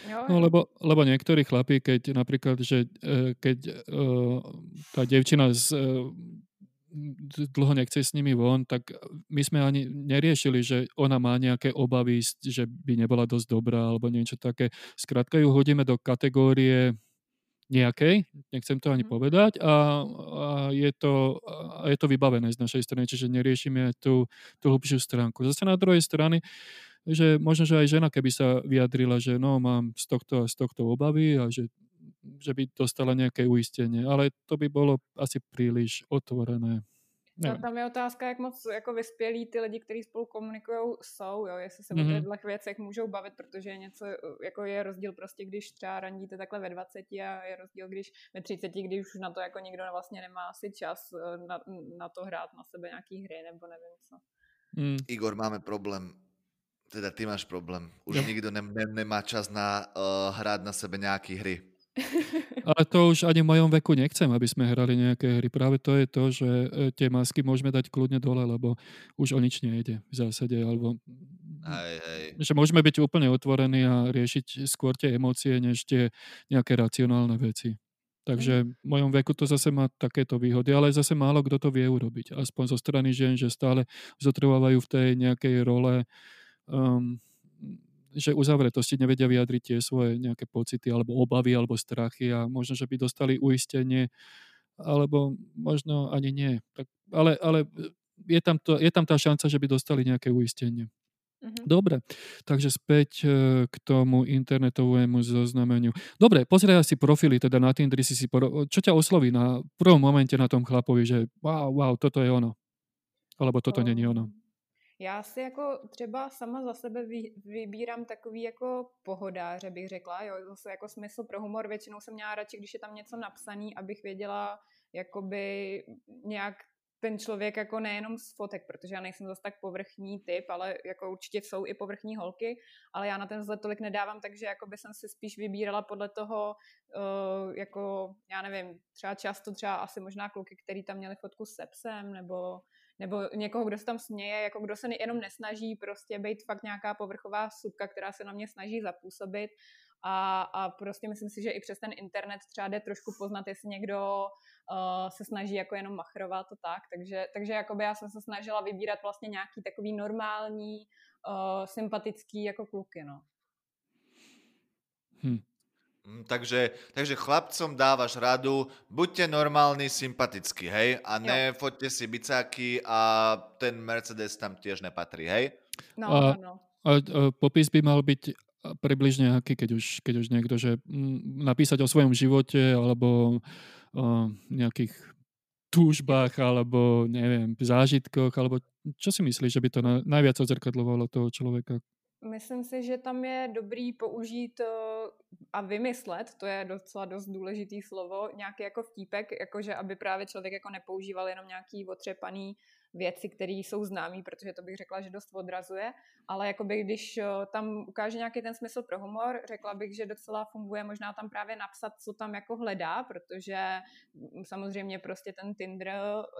No, lebo, lebo niektorí chlapí, keď napríklad, že e, keď uh, tá devčina z, uh, dlho nechce s nimi von, tak my sme ani neriešili, že ona má nejaké obavy, že by nebola dosť dobrá alebo niečo také. Skrátka ju hodíme do kategórie nejakej, nechcem to ani mm. povedať a, a, je to, a je to vybavené z našej strany, čiže neriešime tú, tú hlubšiu stránku. Zase na druhej strany, že možno, že aj žena, keby sa vyjadrila, že no, mám z tohto a z tohto obavy a že že by dostala nějaké uistenie, ale to by bylo asi příliš otvorené. No, tam je otázka, jak moc jako vyspělí ty lidi, kteří spolu komunikují, jsou, jo, jestli se mm-hmm. o mhm. těchto věcech můžou bavit, protože je něco, jako je rozdíl prostě, když třeba randíte takhle ve 20 a je rozdíl, když ve 30, když už na to jako nikdo vlastně nemá asi čas eh, na, na to hrát na sebe nějaký hry, nebo nevím co. Mm. Igor, máme problém teda ty máš problém. Už no. nikdo ne, ne, nemá čas na uh, hrát na sebe nějaký hry. Ale to už ani v mojom veku nechcem, aby sme hrali nejaké hry. Práve to je to, že e, tie masky môžeme dať kľudne dole, lebo už o nič nejde v zásade. Alebo, hej, hej. Že môžeme byť úplne otvorení a riešiť skôr tie emócie, než tie nejaké racionálne veci. Takže v mojom veku to zase má takéto výhody, ale zase málo kto to vie urobiť. Aspoň zo strany žien, že stále zotrvávajú v tej nejakej role um, že uzavretosti nevedia vyjadriť tie svoje nejaké pocity alebo obavy alebo strachy a možno, že by dostali uistenie alebo možno ani nie. Tak, ale ale je, tam to, je tam tá šanca, že by dostali nejaké uistenie. Mm-hmm. Dobre, takže späť e, k tomu internetovému zoznameniu. Dobre, pozrieť si profily, teda na Tindri si si, poro- čo ťa osloví na prvom momente na tom chlapovi, že wow, wow, toto je ono. Alebo toto oh. není ono. Já si jako třeba sama za sebe vy, vybírám takový jako pohodáře, bych řekla, jo, zase jako smysl pro humor, většinou jsem měla radši, když je tam něco napsaný, abych věděla jakoby nějak ten člověk jako nejenom z fotek, protože já nejsem zase tak povrchní typ, ale jako určitě jsou i povrchní holky, ale já na ten vzhled tolik nedávám, takže jako by jsem si spíš vybírala podle toho, uh, jako já nevím, třeba často třeba asi možná kluky, který tam měli fotku s sepsem, nebo nebo někoho, kdo se tam směje, jako kdo se jenom nesnaží prostě být fakt nějaká povrchová subka, která se na mě snaží zapůsobit a, a prostě myslím si, že i přes ten internet třeba jde trošku poznat, jestli někdo uh, se snaží jako jenom machrovat to tak, takže, takže jakoby já jsem se snažila vybírat vlastně nějaký takový normální, uh, sympatický jako kluky, no. Hm. Mm, takže, takže chlapcom dávaš radu, buďte normálni, sympatickí, hej? A nefoďte si bicáky a ten Mercedes tam tiež nepatrí, hej? No, a, no. A, a popis by mal byť približne aký, keď už, keď už niekto, že m, napísať o svojom živote alebo o nejakých túžbách alebo neviem, zážitkoch, alebo čo si myslíš, že by to na, najviac odzrkadlovalo toho človeka? Myslím si, že tam je dobrý použít eh, a vymyslet, to je docela dost důležitý slovo, nějaký jako vtípek, jakože aby právě člověk jako nepoužíval jenom nějaký otřepaný věci, které jsou známé, protože to bych řekla, že dost odrazuje, ale jakoby když eh, tam ukáže nějaký ten smysl pro humor, řekla bych, že docela funguje možná tam právě napsat, co tam jako hledá, protože mm, samozřejmě prostě ten Tinder,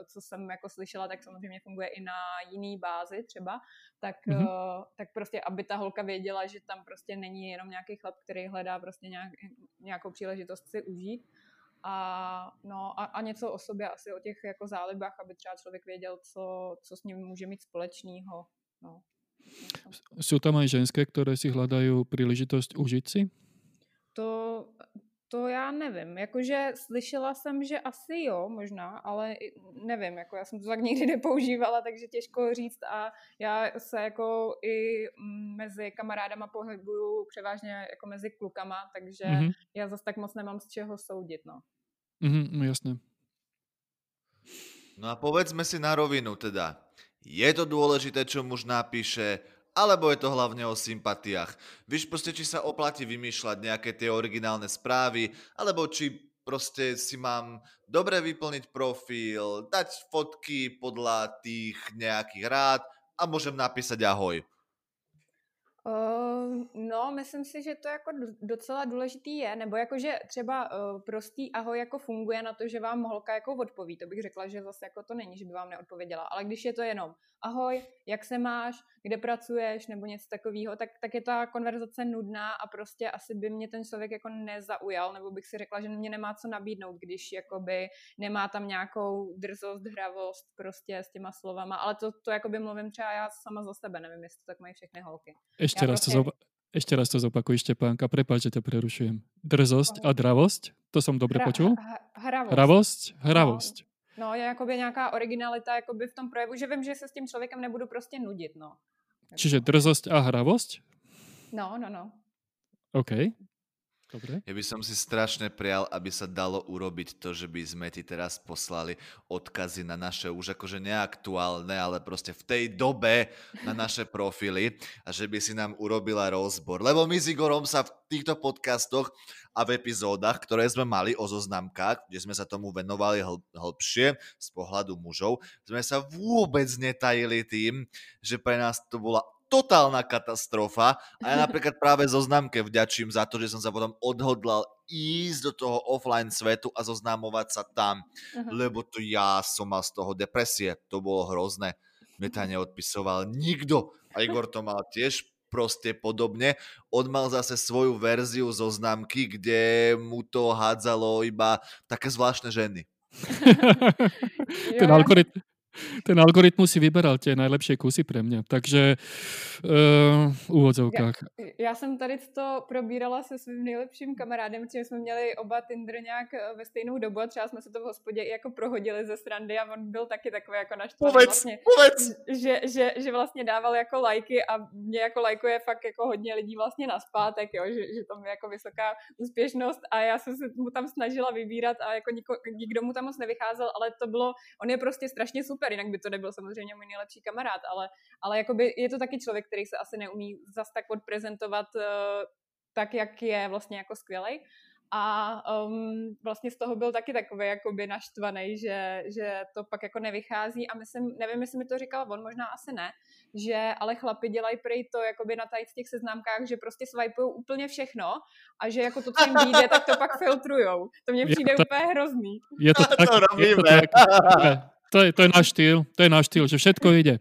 co jsem jako slyšela, tak samozřejmě funguje i na jiný bázi třeba, tak, mm-hmm. tak prostě, aby ta holka věděla, že tam prostě není jenom nějaký chlap, který hledá prostě nějak, nějakou příležitost si užít, a, no, a, a něco o sobě, asi o těch jako zálibách, aby třeba člověk věděl, co, co s ním může mít společného. No. Jsou tam aj ženské, které si hledají příležitost užít si? To, to já nevím, jakože slyšela jsem, že asi jo, možná, ale nevím, jako já jsem to tak nikdy nepoužívala, takže těžko říct a já se jako i mezi kamarádama pohybuju převážně jako mezi klukama, takže mm-hmm. já zase tak moc nemám z čeho soudit, no. Mm-hmm, jasné. No a povedzme si na rovinu teda, je to dôležité, čo muž napíše, alebo je to hlavne o sympatiách. Víš proste, či sa oplatí vymýšľať nejaké tie originálne správy, alebo či proste si mám dobre vyplniť profil, dať fotky podľa tých nejakých rád a môžem napísať ahoj. Uh, no, myslím si, že to jako docela důležitý je, nebo jako, že třeba uh, prostý ahoj jako funguje na to, že vám holka jako odpoví, to bych řekla, že zase jako to není, že by vám neodpověděla, ale když je to jenom ahoj, jak se máš, kde pracuješ, nebo něco takového, tak, tak je ta konverzace nudná a prostě asi by mě ten člověk jako nezaujal, nebo bych si řekla, že mě nemá co nabídnout, když jakoby nemá tam nějakou drzost, hravost prostě s těma slovama, ale to, to jakoby mluvím třeba já sama za sebe, nevím, jestli to tak mají všechny holky. Ještě já raz to zopa- ešte raz to zopakuj, Štepánka, prepáč, že ťa prerušujem. Drzosť a dravosť? To som dobre Hra, počul? Hravost. Hravosť? Hravosť. No, je jakoby nějaká originalita jakoby v tom projevu, že vím, že se s tím člověkem nebudu prostě nudit, no. Čiže drzosť a hravosť? No, no, no. OK. Dobre. Ja by som si strašne prial, aby sa dalo urobiť to, že by sme ti teraz poslali odkazy na naše už akože neaktuálne, ale proste v tej dobe na naše profily a že by si nám urobila rozbor. Lebo my s Igorom sa v týchto podcastoch a v epizódach, ktoré sme mali o zoznamkách, kde sme sa tomu venovali hl- hlbšie z pohľadu mužov, sme sa vôbec netajili tým, že pre nás to bola totálna katastrofa a ja napríklad práve zoznamke vďačím za to, že som sa potom odhodlal ísť do toho offline svetu a zoznámovať sa tam, uh-huh. lebo to ja som mal z toho depresie, to bolo hrozné. Mne tam neodpisoval nikto a Igor to mal tiež proste podobne. On mal zase svoju verziu zoznámky, kde mu to hádzalo iba také zvláštne ženy. Ten algoritm, ten algoritmus si vyberal tie najlepšie kusy pre mňa. Takže uh, v úvodzovkách. Já, já jsem tady to probírala se svým nejlepším kamarádem, protože jsme měli oba Tinder nějak eh, ve stejnou dobu a třeba jsme se to v hospodě jako prohodili ze srandy a on byl taky takový jako naštvaný vlastně, Že, že, že, vlastně dával jako lajky a mě jako lajkuje fakt jako hodně lidí vlastně na zpátek, jo, že, že tam je jako vysoká úspěšnost a já jsem se mu tam snažila vybírat a jako nikdo, nikdo mu tam moc nevycházel, ale to bylo, on je prostě strašně super super, jinak by to nebyl samozřejmě můj nejlepší kamarád, ale, ale jakoby je to taky člověk, který se asi neumí zas tak odprezentovat uh, tak, jak je vlastně jako skvělej. A um, vlastně z toho byl taky takový jakoby naštvaný, že, že to pak jako nevychází a myslím, nevím, jestli mi to říkal on, možná asi ne, že ale chlapi dělají prej to jakoby na tady těch seznámkách, že prostě swipujou úplně všechno a že jako to, co jim vyjde, tak to pak filtrujou. To mně přijde to, úplně hrozný. Je to tak, to je to tak, to je, to je náš štýl, to je náš štýl, že všetko ide.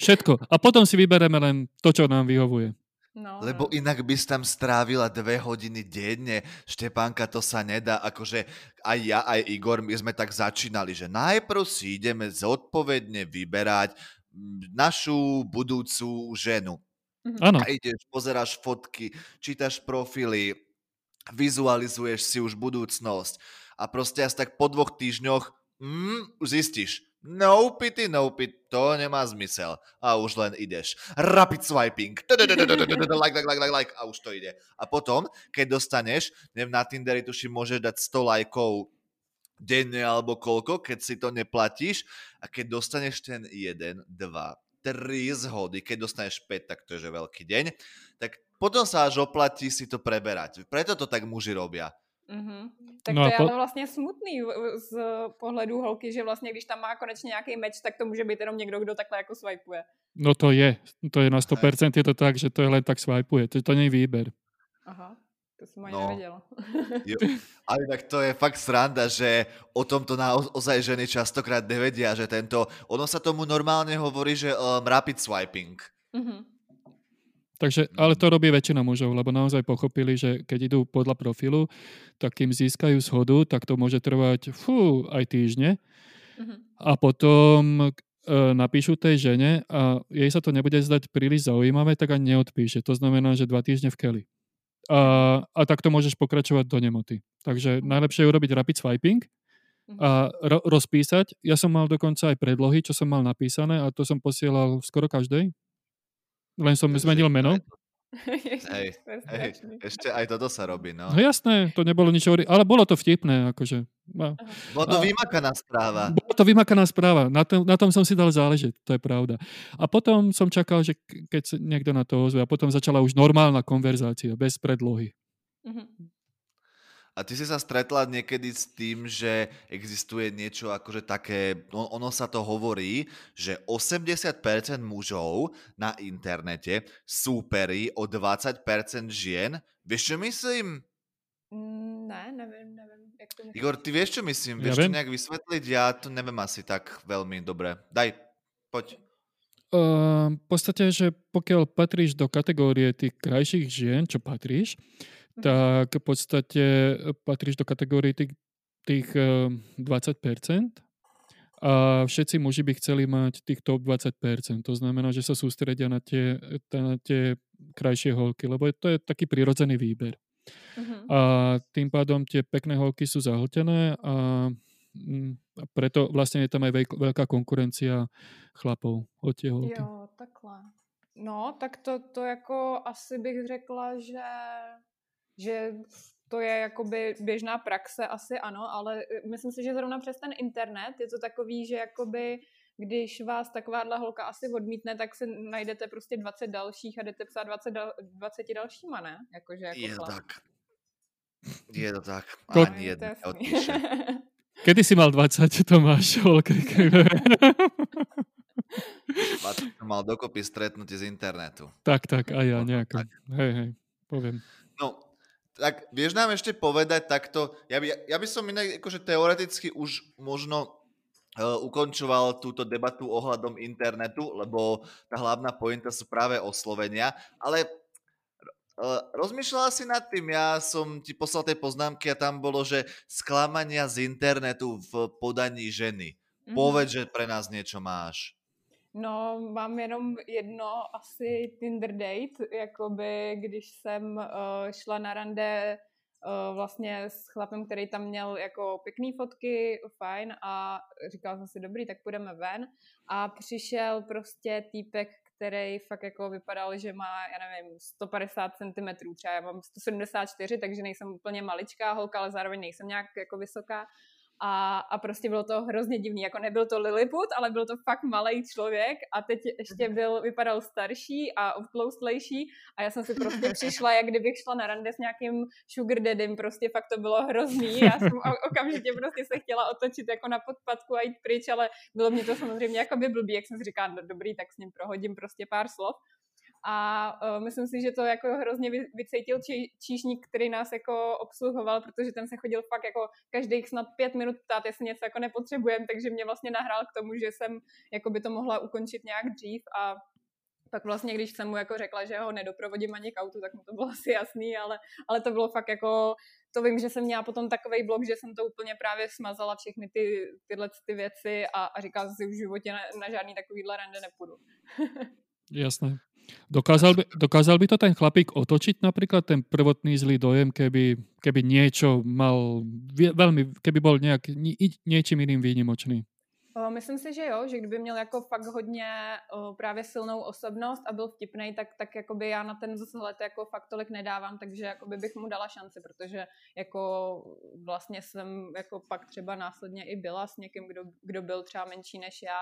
Všetko. A potom si vybereme len to, čo nám vyhovuje. No, Lebo no. inak by si tam strávila dve hodiny denne. Štepánka, to sa nedá. Akože aj ja, aj Igor, my sme tak začínali, že najprv si ideme zodpovedne vyberať mm, našu budúcu ženu. Ano. A ideš, pozeráš fotky, čítaš profily, vizualizuješ si už budúcnosť. A proste asi tak po dvoch týždňoch mm, zistíš, no pity, no pit, to nemá zmysel. A už len ideš. Rapid swiping. Like, like, like, like, like. A už to ide. A potom, keď dostaneš, neviem, na Tinderi tuším, môžeš dať 100 lajkov denne alebo koľko, keď si to neplatíš. A keď dostaneš ten 1, 2, 3 zhody, keď dostaneš 5, tak to je že veľký deň, tak potom sa až oplatí si to preberať. Preto to tak muži robia. Mm-hmm. Tak no to je po... ale vlastně smutný z pohledu holky, že vlastně když tam má konečně nějaký meč, tak to může být jenom někdo, kdo takhle jako swipeuje. No to je, to je na 100% je to tak, že to je len tak swipeuje, to, to není výber. Aha, to som ani no. nevedela. jo, ale tak to je fakt sranda, že o tomto naozaj ženy častokrát nevedia, že tento, ono sa tomu normálne hovorí, že um, rapid swiping. Mm-hmm. Takže, ale to robí väčšina mužov, lebo naozaj pochopili, že keď idú podľa profilu, tak kým získajú shodu, tak to môže trvať fú, aj týždne. Uh-huh. A potom e, napíšu tej žene a jej sa to nebude zdať príliš zaujímavé, tak ani neodpíše. To znamená, že dva týždne v keli. A, a tak to môžeš pokračovať do nemoty. Takže uh-huh. najlepšie je urobiť rapid swiping a ro- rozpísať. Ja som mal dokonca aj predlohy, čo som mal napísané a to som posielal skoro každej len som zmenil meno. Hej, hej, ešte aj toto sa robí, no. No jasné, to nebolo nič ale bolo to vtipné, akože. No. Bolo to vymakaná správa. Bolo to vymakaná správa, na tom, na tom som si dal záležet, to je pravda. A potom som čakal, že keď sa niekto na to ozve, a potom začala už normálna konverzácia, bez predlohy. Uh-huh. A ty si sa stretla niekedy s tým, že existuje niečo akože také, no, ono sa to hovorí, že 80% mužov na internete súperí o 20% žien. Vieš, čo myslím? Mm, ne, nevím, nevím. Jak to? Igor, ty vieš, čo myslím? Vieš to viem. nejak vysvetliť? Ja to neviem asi tak veľmi dobre. Daj, poď. Uh, v podstate, že pokiaľ patríš do kategórie tých krajších žien, čo patríš. Tak v podstate patríš do kategórie tých, tých uh, 20%. A všetci muži by chceli mať tých top 20%. To znamená, že sa sústredia na tie, na tie krajšie holky, lebo to je taký prirodzený výber. Mhm. A tým pádom tie pekné holky sú zahltené a mm, a preto vlastne je tam aj veľk- veľká konkurencia chlapov o tie holky. Jo, takhle. No, tak to, to jako asi bych řekla, že, že to je jakoby běžná praxe, asi ano, ale eh, myslím si, že zrovna přes ten internet je to takový, že jakoby když vás takováhle holka asi odmítne, tak si najdete prostě 20 dalších a jdete psát 20, dal, 20 dalšíma, ne? Jakože jako Je to tak. Je to tak. Ani Je to. Kedy si mal 20, Tomáš? Holky? 20 som mal dokopy stretnutie z internetu. tak, tak, aj ja nejako. tak. Hej, hej, poviem. No, tak vieš nám ešte povedať takto, ja by, ja by som inak akože teoreticky už možno uh, ukončoval túto debatu ohľadom internetu, lebo tá hlavná pointa sú práve oslovenia, ale uh, rozmýšľala si nad tým, ja som ti poslal tie poznámky a tam bolo, že sklamania z internetu v podaní ženy. Mhm. Povedz, že pre nás niečo máš. No, mám jenom jedno asi Tinder date, jakoby když jsem uh, šla na rande uh, vlastně s chlapem, který tam měl jako pěkný fotky, fajn a říkala jsem si, dobrý, tak půjdeme ven. A přišel prostě týpek, který fakt jako vypadal, že má, já nevím, 150 cm, třeba já mám 174, takže nejsem úplně maličká holka, ale zároveň nejsem nějak jako vysoká a, a prostě bylo to hrozně divný, jako nebyl to Lilliput, ale byl to fakt malý člověk a teď ještě byl, vypadal starší a obtloustlejší a já jsem si prostě přišla, jak kdybych šla na rande s nějakým sugar daddym, prostě fakt to bylo hrozný, já jsem okamžitě prostě se chtěla otočit jako na podpadku a jít pryč, ale bylo mě to samozřejmě jako by blbý, jak jsem si říkala, no dobrý, tak s ním prohodím prostě pár slov. A uh, myslím si, že to jako hrozně vy, vycítil či, číšník, který nás jako obsluhoval, protože ten se chodil fakt jako každých snad pět minut ptát, jestli něco jako nepotřebujeme, takže mě vlastně nahrál k tomu, že jsem jako by to mohla ukončit nějak dřív a pak vlastně, když jsem mu jako řekla, že ho nedoprovodím ani k autu, tak mu to bylo asi jasný, ale, ale to bylo fakt jako, to vím, že jsem měla potom takový blok, že jsem to úplně právě smazala všechny ty, tyhle ty věci a, a říkala si už v životě na, na žádný takovýhle rande nepůjdu. Jasné. Dokázal by, dokázal by to ten chlapík otočiť napríklad ten prvotný zlý dojem, keby, keby niečo mal, veľmi, keby bol nejak, ni, i- niečím iným výnimočný? Myslím si, že jo, že kdyby měl jako fakt hodně právě silnou osobnost a byl vtipný, tak, tak jakoby já na ten vzhled jako fakt tolik nedávám, takže jakoby bych mu dala šanci, protože jako vlastně jsem jako pak třeba následně i byla s někým, kdo, kdo byl třeba menší než já,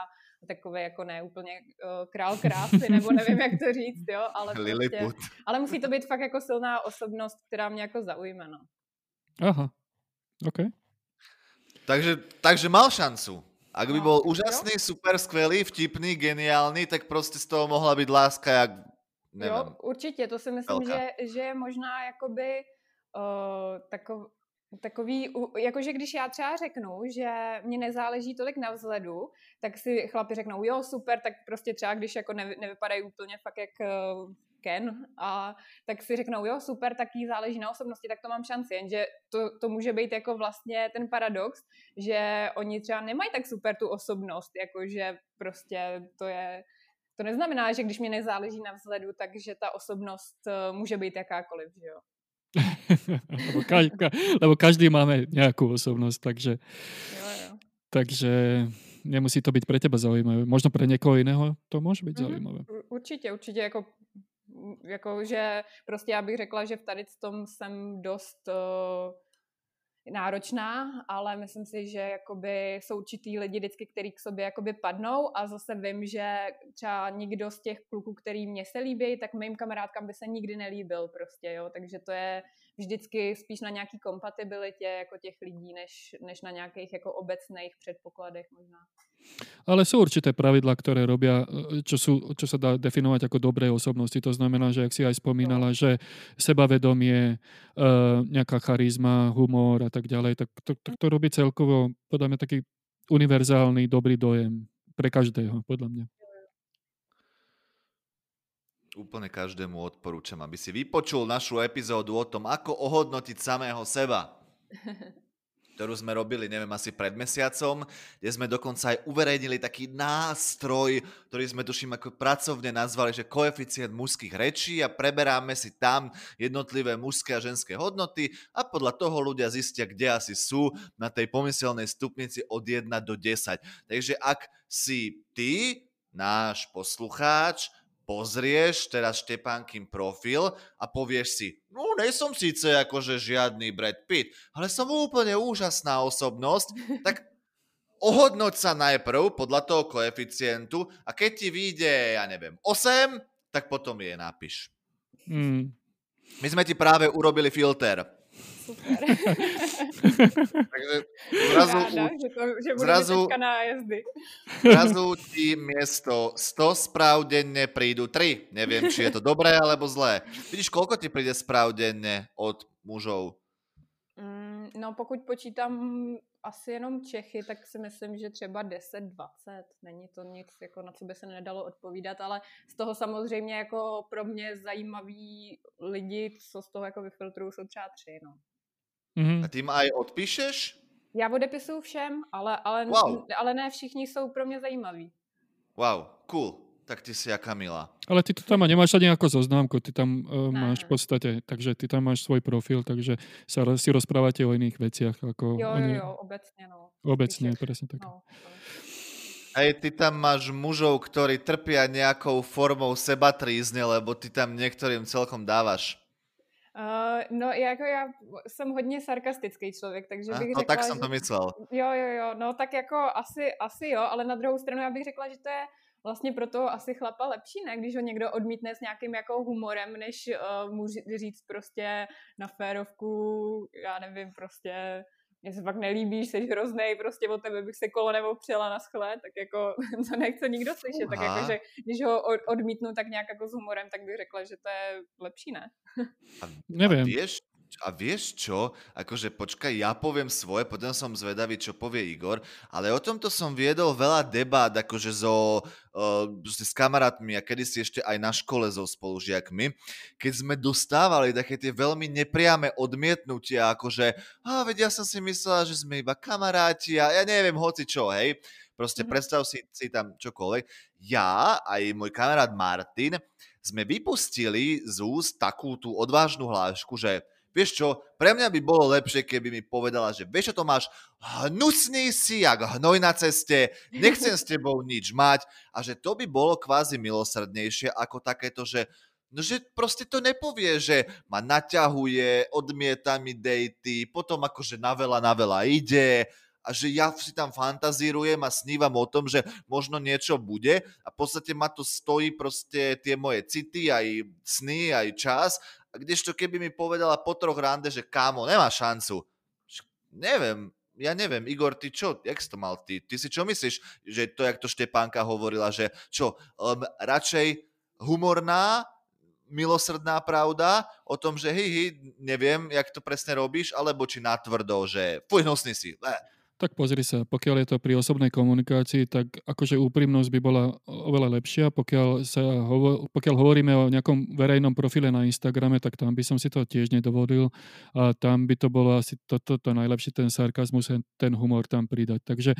takový jako ne úplně o, král krásy, nebo nevím, jak to říct, jo, ale prostě, ale musí to být fakt jako silná osobnost, která mě jako zaujme, no. Aha, OK. Takže, takže mal šancu. Ak by No, bol tak jo. úžasný, super, skvelý, vtipný, geniálny, tak prostě z toho mohla být láska, jak nevím. Jo, určitě, to si myslím, Velká. že, že je možná jakoby uh, takov, takový, jakože když já třeba řeknu, že mě nezáleží tolik na vzhledu, tak si chlapi řeknou, jo, super, tak prostě třeba když jako nevy, nevypadají úplně fakt jak uh, Ken, a tak si řeknou, jo, super, tak jí záleží na osobnosti, tak to mám šanci, jenže to, to může být jako vlastně ten paradox, že oni třeba nemají tak super tu osobnost, jakože prostě to je, to neznamená, že když mě nezáleží na vzhledu, takže ta osobnost eh, může být jakákoliv, že jo. Lebo, ka, ka, lebo každý máme nejakú osobnosť, takže, Jo, jo. takže nemusí to byť pre teba zaujímavé. Možno pre niekoho iného to môže byť Mhm. zaujímavé. Určitě, určitě jako, jako, že prostě já bych řekla, že v tady tom jsem dost uh, náročná, ale myslím si, že jakoby jsou určitý lidi vždycky, který k sobě jakoby padnou a zase vím, že třeba nikdo z těch kluků, který mě se líbí, tak mým kamarádkám by se nikdy nelíbil prostě, jo, takže to je vždycky spíš na nějaký kompatibilitě jako těch lidí, než, než na nějakých jako obecných předpokladech možná. Ale sú určité pravidla, robia, e, čo, sú, čo sa dá definovať ako dobré osobnosti. To znamená, že ak si aj spomínala, no. že sebavedomie, e, nejaká charizma, humor a tak ďalej, tak to, to, to robí celkovo podľa mňa taký univerzálny dobrý dojem pre každého, podľa mňa. Úplne každému odporúčam, aby si vypočul našu epizódu o tom, ako ohodnotiť samého seba. ktorú sme robili, neviem, asi pred mesiacom, kde sme dokonca aj uverejnili taký nástroj, ktorý sme tuším ako pracovne nazvali, že koeficient mužských rečí a preberáme si tam jednotlivé mužské a ženské hodnoty a podľa toho ľudia zistia, kde asi sú na tej pomyselnej stupnici od 1 do 10. Takže ak si ty, náš poslucháč, pozrieš teraz Štepánkin profil a povieš si, no nejsom síce akože žiadny Brad Pitt, ale som úplne úžasná osobnosť, tak ohodnoť sa najprv podľa toho koeficientu a keď ti vyjde, ja neviem, 8, tak potom je napíš. Mm. My sme ti práve urobili filter. Super. Takže zrazu, Ráda, že, to, že zrazu, zrazu ti miesto 100 správ denne prídu 3. Neviem, či je to dobré alebo zlé. Vidíš, koľko ti príde správ denne od mužov? Mm, no pokud počítám asi jenom Čechy, tak si myslím, že třeba 10-20. Není to nic, jako na co by se nedalo odpovídat, ale z toho samozřejmě jako pro mě zajímaví lidi, co z toho jako vyfiltrují, jsou třeba tři. No. Mm-hmm. A ty aj odpíšeš? Já odepisuju všem, ale, ale, wow. ale ne všichni jsou pro mě zajímaví. Wow, cool. Tak ty si jaká milá. Ale ty to tam nemáš ani jako zoznámku, ty tam uh, máš v podstatě, takže ty tam máš svůj profil, takže sa, si rozprávate o jiných veciach. Jako jo, oni... jo, jo, obecně, no. Obecně, přesně tak. No, Hej, ty tam máš mužov, ktorí trpia nejakou formou sebatrízne, lebo ty tam niektorým celkom dávaš. Uh, no, jako já jsem hodně sarkastický člověk, takže bych no, řekla, tak jsem to myslel. Jo, jo, jo, no tak jako asi, asi jo, ale na druhou stranu já bych řekla, že to je vlastně pro toho asi chlapa lepší, ne? Když ho někdo odmítne s nějakým jako humorem, než uh, mu říct prostě na férovku, já nevím, prostě mně se fakt nelíbíš, jsi hrozný, prostě o tebe bych se kolo nebo přela na schle, tak jako to nechce nikdo slyšet, Aha. tak jako, že když ho odmítnu tak nějak jako s humorem, tak bych řekla, že to je lepší, ne? A, Nevím. A a vieš čo? Akože počkaj, ja poviem svoje, potom som zvedavý, čo povie Igor, ale o tomto som viedol veľa debát, akože so, uh, s kamarátmi a kedysi ešte aj na škole so spolužiakmi, keď sme dostávali také tie veľmi nepriame odmietnutia, akože, a veď ja som si myslela, že sme iba kamaráti a ja neviem, hoci čo, hej. Proste mm-hmm. predstav si, si tam čokoľvek. Ja aj môj kamarát Martin sme vypustili z úst takú tú odvážnu hlášku, že vieš čo, pre mňa by bolo lepšie, keby mi povedala, že vieš čo Tomáš, hnusný si jak hnoj na ceste, nechcem s tebou nič mať a že to by bolo kvázi milosrdnejšie ako takéto, že No, že proste to nepovie, že ma naťahuje, odmieta mi dejty, potom akože na veľa, na veľa ide a že ja si tam fantazírujem a snívam o tom, že možno niečo bude a v podstate ma to stojí proste tie moje city, aj sny, aj čas a kdežto keby mi povedala po troch rande, že kámo, nemá šancu. Neviem, ja neviem, Igor, ty čo, jak si to mal ty? Ty si čo myslíš, že to, jak to Štepánka hovorila, že čo, um, radšej humorná, milosrdná pravda o tom, že hej, hej, neviem, jak to presne robíš, alebo či natvrdo, že fuj, hnusný si. Eh. Tak pozri sa, pokiaľ je to pri osobnej komunikácii, tak akože úprimnosť by bola oveľa lepšia. Pokiaľ, sa hovo- pokiaľ hovoríme o nejakom verejnom profile na Instagrame, tak tam by som si to tiež nedovodil a tam by to bolo asi toto to, to najlepšie, ten sarkazmus, ten humor tam pridať. Takže e,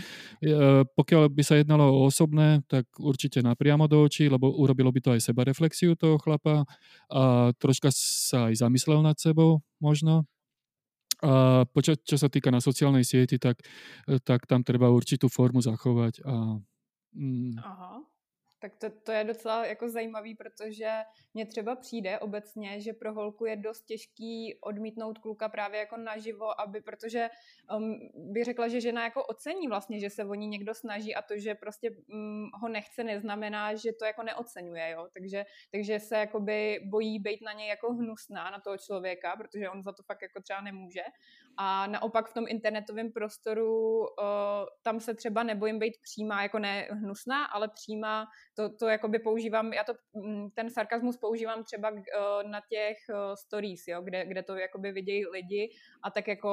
pokiaľ by sa jednalo o osobné, tak určite napriamo do očí, lebo urobilo by to aj seba reflexiu toho chlapa a troška sa aj zamyslel nad sebou možno a poča, čo sa týka na sociálnej sieti, tak, tak tam treba určitú formu zachovať. A, mm, Aha. Tak to, to je docela jako zajímavý, protože mně třeba přijde obecně, že pro holku je dost těžký odmítnout kluka právě jako naživo, aby, protože um, bych řekla, že žena jako ocení vlastně, že se o ní někdo snaží a to, že prostě um, ho nechce, neznamená, že to jako neocenuje, jo, takže, takže se jakoby bojí být na něj jako hnusná, na toho člověka, protože on za to fakt jako třeba nemůže a naopak v tom internetovém prostoru uh, tam se třeba nebojím být přímá, jako ne hnusná, ale přímá, to, to jakoby používám, já to, mm, ten sarkazmus používám třeba uh, na těch uh, stories, jo, kde, kde to jakoby vidějí lidi a tak jako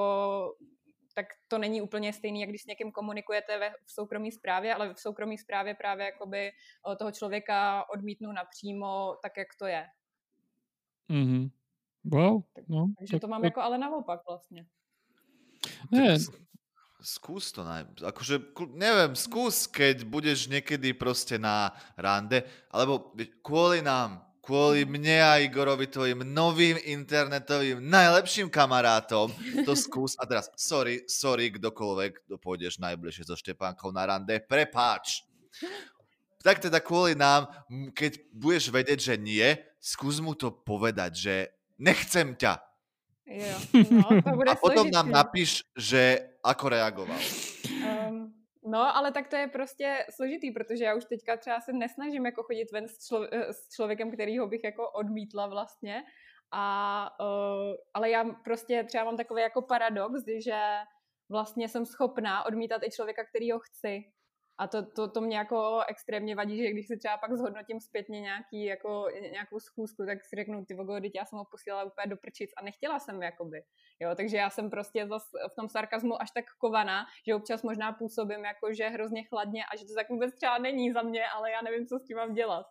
tak to není úplně stejný, jak když s někým komunikujete ve, v soukromí zprávě, ale v soukromí zprávě právě jakoby toho člověka odmítnu napřímo tak, jak to je. Mm-hmm. Wow. No, Takže tak, to mám tak... jako ale naopak vlastně. Nie. Skús to, naj... akože, neviem, skús, keď budeš niekedy proste na rande, alebo kvôli nám, kvôli mne a Igorovi, tvojim novým internetovým najlepším kamarátom, to skús. A teraz, sorry, sorry, kdokoľvek, kto pôjdeš najbližšie so Štepánkou na rande, prepáč. Tak teda kvôli nám, keď budeš vedieť, že nie, skús mu to povedať, že nechcem ťa, Jo, no, to bude A potom složitý. nám napíš, že ako reagoval. Um, no, ale tak to je prostě složitý, protože já už teďka třeba se nesnažím jako chodit ven s, člo, eh, s člověkem, kterýho bych jako odmítla vlastně. A, uh, ale já prostě třeba mám takový jako paradox, že vlastně jsem schopná odmítat i člověka, který ho chci. A to, to, to mě jako extrémně vadí, že když si třeba pak zhodnotím zpětně nějaký, jako, nějakou schůzku, tak si řeknu, ty vogo, já jsem ho posílala úplně do prčic a nechtěla jsem jakoby. Jo, takže já jsem prostě zas v tom sarkazmu až tak kovaná, že občas možná působím jako, že hrozně chladně a že to tak vůbec třeba není za mě, ale já nevím, co s tím mám dělat.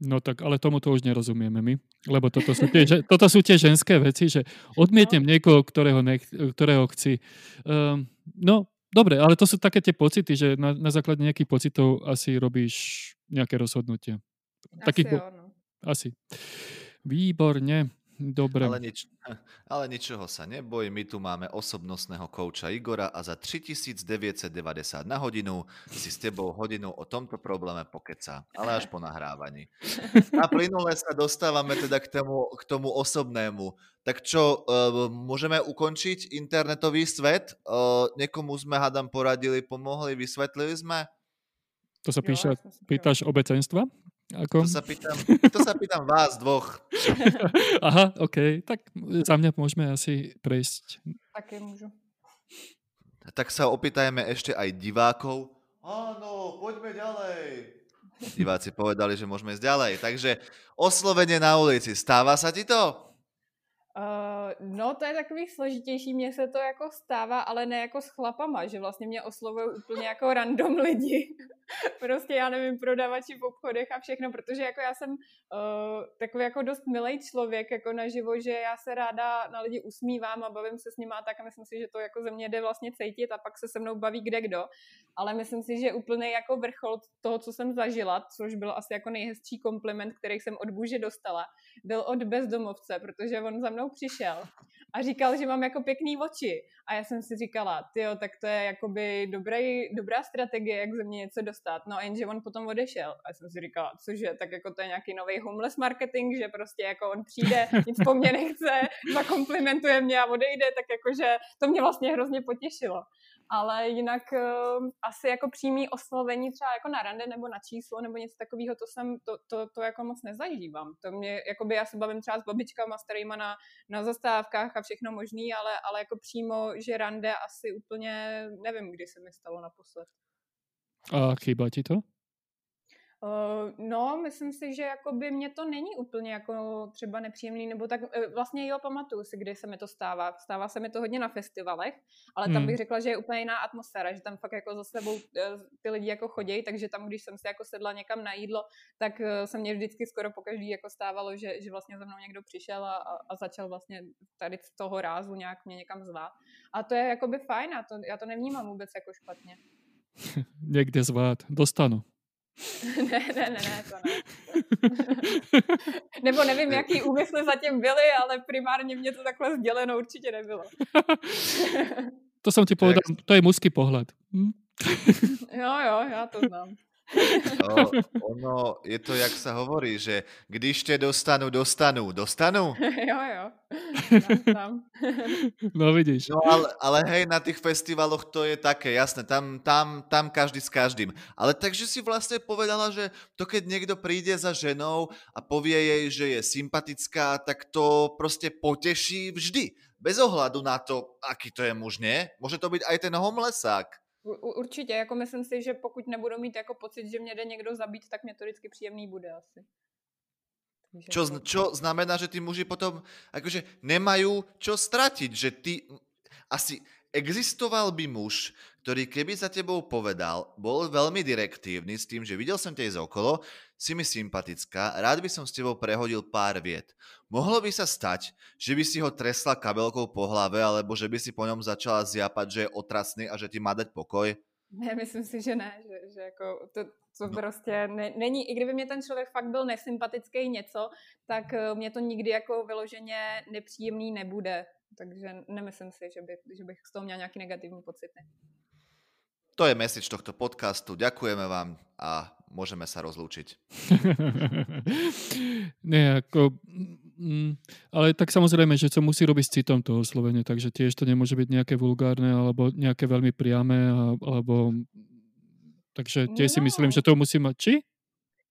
No tak ale tomu to už nerozumieme my, lebo toto sú tie, toto sú tie ženské veci, že odmietnem no. niekoho, ktorého, nech, ktorého chci. Um, no, Dobre, ale to sú také tie pocity, že na, na základe nejakých pocitov asi robíš nejaké rozhodnutie. Asi Takých. Asi. Výborne. Dobre. Ale, nič, ale ničoho sa neboj, my tu máme osobnostného kouča Igora a za 3990 na hodinu si s tebou hodinu o tomto probléme pokeca, ale až po nahrávaní. A plynule sa dostávame teda k tomu, k tomu osobnému. Tak čo, uh, môžeme ukončiť internetový svet? Uh, niekomu sme, hádam, poradili, pomohli, vysvetlili sme? To sa píše, pýtaš obecenstva? Ako? To sa pýtam, to sa pýtam vás dvoch. Aha, OK. Tak za mňa môžeme asi prejsť. Také môžu. Tak sa opýtajme ešte aj divákov. Áno, poďme ďalej. Diváci povedali, že môžeme ísť ďalej. Takže oslovenie na ulici. Stáva sa ti to? Uh, no, to je takový složitější, mně se to jako stává, ale ne jako s chlapama, že vlastně mě oslovují úplně jako random lidi. prostě já nevím, prodavači v obchodech a všechno, protože jako já jsem uh, takový jako dost milý člověk jako naživo, že já se ráda na lidi usmívám a bavím se s nimi tak a myslím si, že to jako ze mě jde vlastně cítit a pak se se mnou baví kde kdo. Ale myslím si, že úplně jako vrchol toho, co jsem zažila, což byl asi jako nejhezčí kompliment, který jsem od Bůže dostala, byl od bezdomovce, protože on za mnou přišel a říkal, že mám jako pěkný oči. A já jsem si říkala, jo, tak to je jakoby dobrý, dobrá strategie, jak ze mě něco dostat. No a jenže on potom odešel. A já jsem si říkala, cože, tak jako to je nějaký nový homeless marketing, že prostě jako on přijde, nic po mně nechce, zakomplimentuje mě a odejde, tak jakože to mě vlastně hrozně potěšilo ale jinak uh, asi jako přímý oslovení třeba jako na rande nebo na číslo nebo něco takového, to jsem, to, to, to jako moc nezažívám. To mě, jakoby já se bavím třeba s babičkama starýma na, na zastávkách a všechno možný, ale, ale jako přímo, že rande asi úplně nevím, kdy se mi stalo naposled. A chýba ti to? Uh, no, myslím si, že jako by mě to není úplně jako třeba nepříjemný, nebo tak uh, vlastně jo, pamatuju si, kdy se mi to stává. Stává se mi to hodně na festivalech, ale tam hmm. bych řekla, že je úplně jiná atmosféra, že tam fakt jako za sebou uh, ty lidi jako chodí, takže tam, když jsem si jako sedla někam na jídlo, tak se mě vždycky skoro po každý jako stávalo, že, že vlastně za mnou někdo přišel a, a, a začal vlastně tady z toho rázu nějak mě někam zvát. A to je jako by fajn, a to, já to nevnímám vůbec jako špatně. Někde zvát, dostanu. ne, ne, ne, ne, to ne. Nebo nevím, jaký úmysly zatím byly, ale primárně mě to takhle sděleno určitě nebylo. to jsem ti povedal, to je mužský pohled. Hm? jo, jo, já to znám. No, ono, je to, jak sa hovorí, že když tě dostanu, dostanu, dostanu? jo, jo. Tam, tam. No vidíš. No ale, ale hej, na tých festivaloch to je také, jasné, tam, tam, tam každý s každým. Ale takže si vlastne povedala, že to keď niekto príde za ženou a povie jej, že je sympatická, tak to prostě poteší vždy. Bez ohľadu na to, aký to je muž, nie? Môže to byť aj ten homlesák. Určitě, jako myslím si, že pokud nebudu mít jako pocit, že mě jde někdo zabít, tak mě to vždycky příjemný bude asi. Čo, čo znamená, že tí muži potom akože nemajú čo stratiť, že ty asi existoval by muž, ktorý keby za tebou povedal, bol veľmi direktívny s tým, že videl som ťa ísť okolo, si mi sympatická, rád by som s tebou prehodil pár viet. Mohlo by sa stať, že by si ho tresla kabelkou po hlave, alebo že by si po ňom začala zjapať, že je otrasný a že ti má dať pokoj? Ne, myslím si, že ne, že, že jako to, to no. prostě ne, není, i kdyby mě ten člověk fakt byl nesympatický něco, tak eh, mě to nikdy jako vyloženě nepříjemný nebude. Takže nemyslím si, že, by, že bych z toho měla nějaký negativní pocity. To je message tohto podcastu. Ďakujeme vám a môžeme sa rozlúčiť. Nie, ako... Mm, ale tak samozrejme, že to musí robiť s citom toho slovene, takže tiež to nemôže byť nejaké vulgárne alebo nejaké veľmi priame, alebo... Takže tiež si myslím, že to musí mať... Či?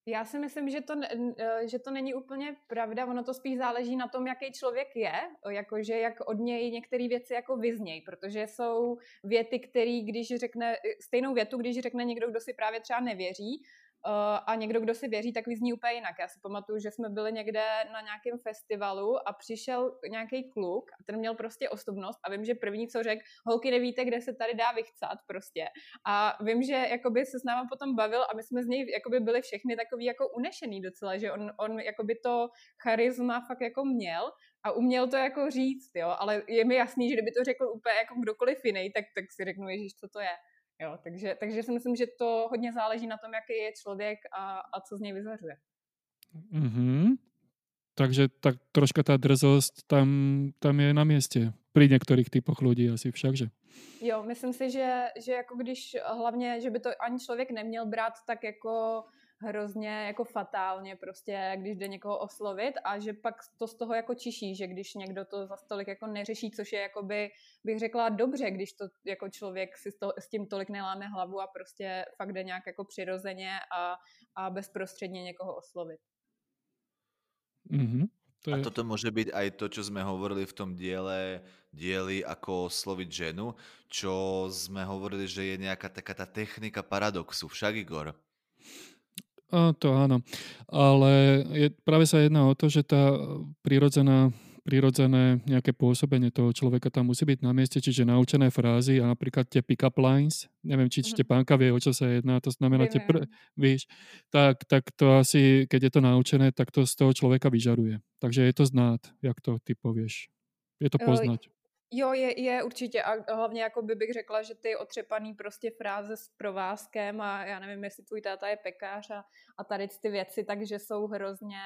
Já si myslím, že to, eh, že to není úplně pravda, ono to spíš záleží na tom, jaký člověk je, jakože jak od něj některé věci jako vyznějí, protože jsou věty, které když řekne, stejnou větu, když řekne někdo, kdo si právě třeba nevěří, a někdo, kdo si věří, tak vyzní úplně jinak. Já si pamatuju, že jsme byli někde na nějakém festivalu a přišel nějaký kluk a ten měl prostě osobnost a vím, že první, co řekl, holky nevíte, kde se tady dá vychcat prostě. A vím, že jakoby se s náma potom bavil a my jsme z něj jakoby byli všechny takový jako unešený docela, že on, on jakoby to charisma fakt jako měl a uměl to jako říct, jo, ale je mi jasný, že kdyby to řekl úplně jako kdokoliv jiný, tak, tak si řeknu, ježiš, co to je. Jo, takže, takže si myslím, že to hodně záleží na tom, jaký je člověk a, a co z něj vyzařuje. Mm-hmm. Takže tak troška ta drzost tam, tam je na městě. Pri některých typoch lidí asi však, že? Jo, myslím si, že, že jako když hlavně, že by to ani člověk neměl brát tak jako hrozně jako fatálně prostě, když jde někoho oslovit a že pak to z toho jako čiší, že když někdo to za tolik jako neřeší, což je jakoby, bych řekla dobře, když to jako člověk si to, s tím tolik neláme hlavu a prostě fakt jde nějak jako přirozeně a, a bezprostředně někoho oslovit. Mm-hmm. To je... A toto môže byť aj to, čo sme hovorili v tom diele, dieli ako osloviť ženu, čo sme hovorili, že je nejaká taká tá technika paradoxu. Však Igor? A to áno. Ale je, práve sa jedná o to, že tá prirodzená prirodzené nejaké pôsobenie toho človeka tam musí byť na mieste, čiže naučené frázy a napríklad tie pick-up lines, neviem, či Štepánka vie, o čo sa jedná, to znamená tie, pr- víš, tak, tak to asi, keď je to naučené, tak to z toho človeka vyžaruje. Takže je to znát, jak to ty povieš. Je to poznať. Jo, je, je určitě a hlavně jako by bych řekla, že ty otřepaný prostě fráze s provázkem a já nevím, jestli tvůj táta je pekář a, a tady ty věci, takže jsou hrozně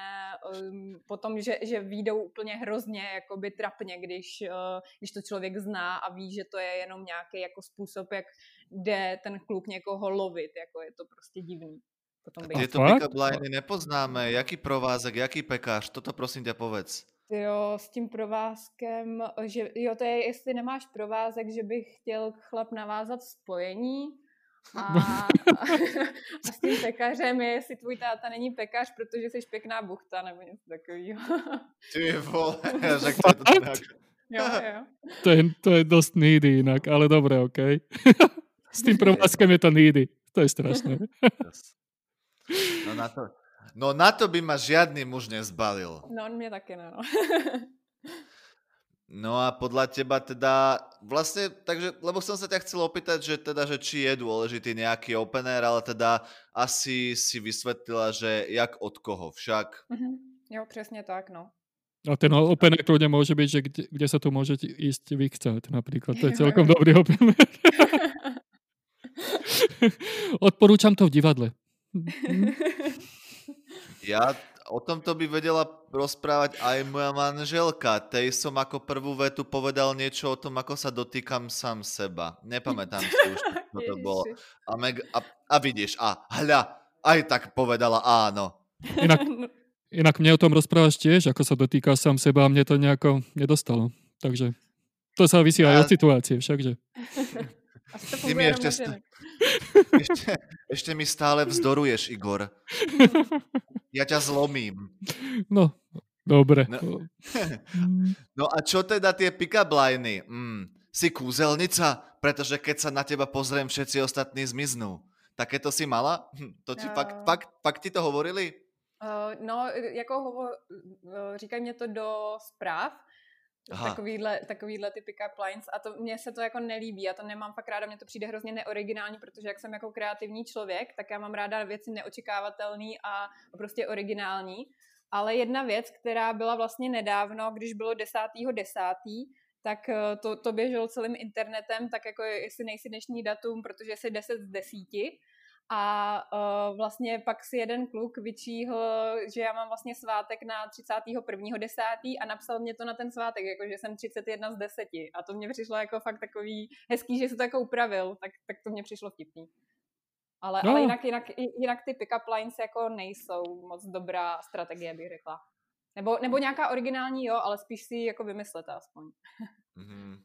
um, potom, že, že výjdou úplně hrozně jakoby trapně, když, uh, když to člověk zná a ví, že to je jenom nějaký jako způsob, jak jde ten kluk někoho lovit, jako je to prostě divný. Potom Tieto pick-up nepoznáme. Jaký provázek, jaký pekář? Toto prosím ťa povedz. Jo, s tím provázkem, že jo, to je, jestli nemáš provázek, že bych chtěl chlap navázat spojení a, a, a s tím pekařem je, jestli tvůj táta není pekař, protože jsi pěkná buchta nebo něco takového. Ty vole, řekl to tak. Jo, jo. To je, to je dost needy jinak, ale dobré, OK. S tím provázkem je to needy. To je strašné. No na to, No na to by ma žiadny muž nezbalil. No on mě taky ne, no. no a podľa teba teda, vlastne, takže, lebo som sa ťa chcel opýtať, že teda, že či je dôležitý nejaký opener, ale teda asi si vysvetlila, že jak od koho však. Mm-hmm. Jo, přesně tak, no. A ten opener kľudne môže byť, že kde, kde sa tu môže ísť vykcať napríklad. To je celkom dobrý opener. Odporúčam to v divadle. Ja o tomto by vedela rozprávať aj moja manželka. Tej som ako prvú vetu povedal niečo o tom, ako sa dotýkam sám seba. Nepamätám si už, čo to bolo. A, meg, a, a vidíš, a hľa, aj tak povedala áno. Inak, inak mne o tom rozprávaš tiež, ako sa dotýka sám seba a mne to nejako nedostalo. Takže to závisí aj A- od situácie všakže. Asi to Ty mi funguje ženy. ešte, ešte mi stále vzdoruješ, Igor. Ja ťa zlomím. No, dobre. No. No a čo teda tie pick-up liny? Mm, si kúzelnica? Pretože keď sa na teba pozriem, všetci ostatní zmiznú. Takéto si mala? Hm, To ti Jo. fakt, fakt, fakt ti to hovorili? Uh, no, jako hovo, uh, říkají mě to do zpráv, Takovýhle, takovýhle ty pick-up lines a to mně se to jako nelíbí, já to nemám fakt ráda, mně to přijde hrozně neoriginální, protože jak jsem jako kreativní člověk, tak já mám ráda věci neočekávatelný a prostě originální. Ale jedna věc, která byla vlastně nedávno, když bylo 10.10., 10., tak eh, to, to běželo celým internetem, tak jako jestli nejsi dnešní datum, protože jsi 10 z 10. A uh, vlastně pak si jeden kluk vyčíhl, že já mám vlastně svátek na 31.10. a napsal mě to na ten svátek, jako že jsem 31 z 10. A to mě přišlo jako fakt takový hezký, že se to jako upravil, tak, tak to mě přišlo vtipný. Ale, No. ale jinak, jinak, jinak ty pick-up lines jako nejsou moc dobrá strategie, bych řekla. Nebo, nebo nějaká originální, jo, ale spíš si ji jako vymyslete aspoň. Mhm,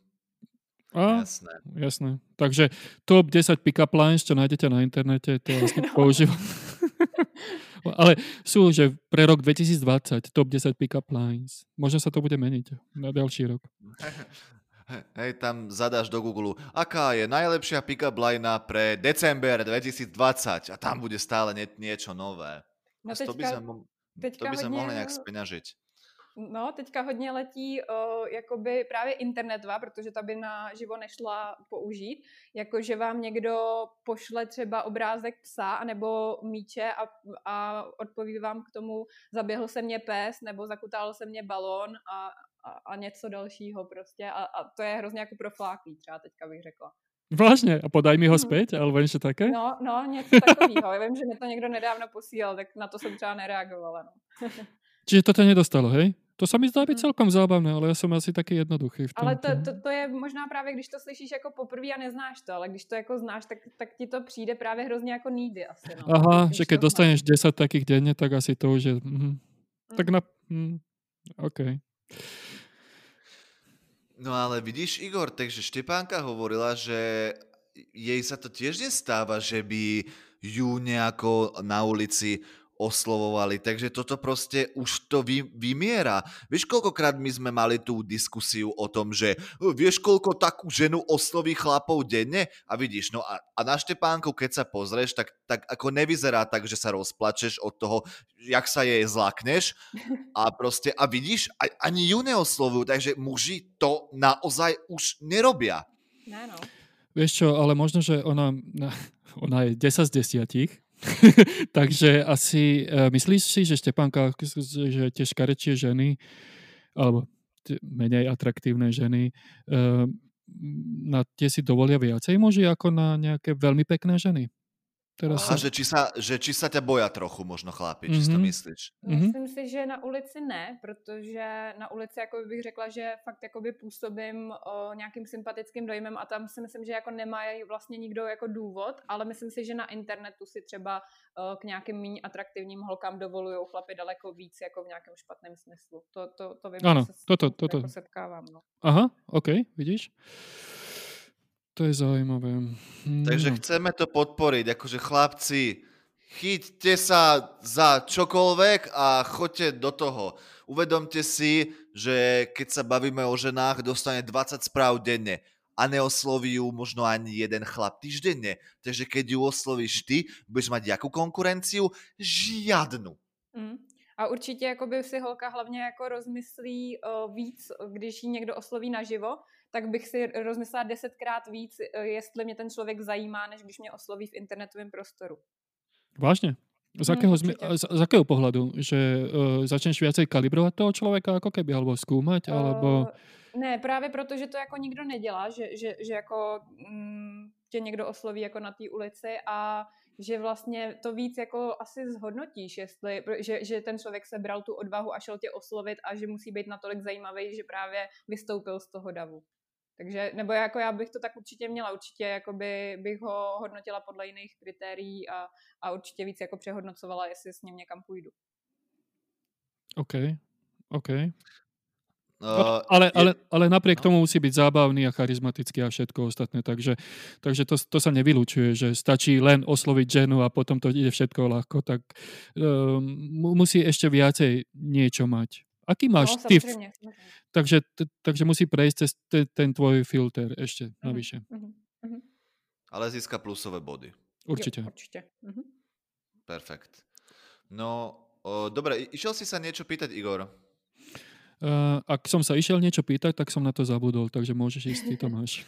A, jasné. jasné. Takže top 10 pick-up lines, čo nájdete na internete, to vlastne používam. Ale sú, že pre rok 2020 top 10 pick-up lines. Možno sa to bude meniť na ďalší rok. Hej, tam zadáš do Google, aká je najlepšia pick-up line pre december 2020 a tam bude stále nie, niečo nové. No A to by teďka, sme, to teďka by sme hodně- mohli nejak speňažiť. No, teďka hodně letí uh, jakoby právě internetová, protože ta by na živo nešla použít, jako že vám někdo pošle třeba obrázek psa anebo míče a, a odpoví vám k tomu, zaběhl se mě pes nebo zakutal se mě balón a, a, a něco dalšího prostě a, a to je hrozně jako profláklý třeba teďka bych řekla. Vážne? A podaj mi ho Mhm. späť? Alebo niečo také? No, no, něco takového. Já vím, že mi to někdo nedávno posílal, tak na to jsem třeba nereagovala. No. Čiže toto nedostalo, hej? To sa mi zdá byť Mm. celkom zábavné, ale ja som asi taký jednoduchý v tom. Ale to, to, to je možná právě, když to slyšíš jako poprvé a neznáš to, ale když to jako znáš, tak, tak ti to přijde právě hrozně jako needy asi. No. Aha, Když že znáš. dostaneš 10 takých denne, tak asi to už je... Mhm. Tak na... Mm, OK. No ale vidíš, Igor, takže Štepánka hovorila, že jej sa to tiež nestáva, že by ju nejako na ulici oslovovali, takže toto proste už to vy, vymiera. Vieš, koľkokrát my sme mali tú diskusiu o tom, že "O, vieš, koľko takú ženu osloví chlapov denne? A vidíš, no a, a na Štepánku, keď sa pozrieš, tak, tak ako nevyzerá tak, že sa rozplačeš od toho, jak sa jej zlakneš, a proste, a vidíš, a, ani ju neoslovujú, takže muži to naozaj už nerobia. Ne, no. Vieš čo, ale možno, že ona, ona je 10 z 10, takže asi uh, myslíš si, že Štepánka, že tie škarečie ženy, alebo tie menej atraktívne ženy, uh, na tie si dovolia viacej muži ako na nejaké veľmi pekné ženy? Teraz Aha, sa... že či sa, že či sa ťa boja trochu možno chlapi, či si to Mhm. myslíš. Mhm. Myslím si, že na ulici ne, protože na ulici jako bych řekla, že fakt jakoby působím o, nějakým sympatickým dojmem a tam si myslím, že jako nemají vlastně nikdo jako důvod, ale myslím si, že na internetu si třeba o, k nějakým méně atraktivním holkám dovolují chlapy daleko víc jako v nějakém špatném smyslu. To, to, to vím, Ano, že se toto- toto. Jako setkávám. No. Aha, OK, vidíš? To je zaujímavé. Takže No. chceme to podporiť, akože chlapci, chyťte sa za čokoľvek a choďte do toho. Uvedomte si, že keď sa bavíme o ženách, dostane 20 správ denne a neosloví ju možno ani jeden chlap týždenne. Takže keď ju oslovíš ty, budeš mať jakú konkurenciu? Žiadnu. Mm. A určitě jakoby si holka hlavně jako rozmyslí uh, víc, když ji někdo osloví naživo, tak bych si rozmyslela desetkrát víc, uh, jestli mě ten člověk zajímá, než když mě osloví v internetovém prostoru. Vážne? Z Mhm, akého, zmi- určite. z, z akého pohľadu? Že uh, začneš viacej kalibrovať toho človeka ako keby, alebo skúmať, alebo... Uh, ne, právě proto, že to jako nikdo nedělá, že, že, že jako mm, tě někdo osloví jako na té ulici a že vlastně to víc jako asi zhodnotíš, jestli, že, že ten člověk se bral tu odvahu a šel tě oslovit a že musí být natolik zajímavý, že právě vystoupil z toho davu. Takže, nebo jako já bych to tak určitě měla, určitě jakoby bych ho hodnotila podle jiných kritérií a, a určitě víc jako přehodnocovala, jestli s ním někam půjdu. OK, OK. Uh, ale, ale, ale napriek no. tomu musí byť zábavný a charizmatický a všetko ostatné, takže, takže to, to sa nevylučuje, že stačí len osloviť ženu a potom to ide všetko ľahko, tak um, musí ešte viacej niečo mať. Aký máš no, ty? Takže, t- takže musí prejsť cez te, ten tvoj filter ešte mm-hmm. navyše. Mm-hmm. Ale získa plusové body. Určite. Jo, určite. Mm-hmm. Perfekt. No, o, dobre, išiel si sa niečo pýtať, Igor? Uh, ak som sa išiel niečo pýtať, tak som na to zabudol, takže môžeš ísť, ty to máš.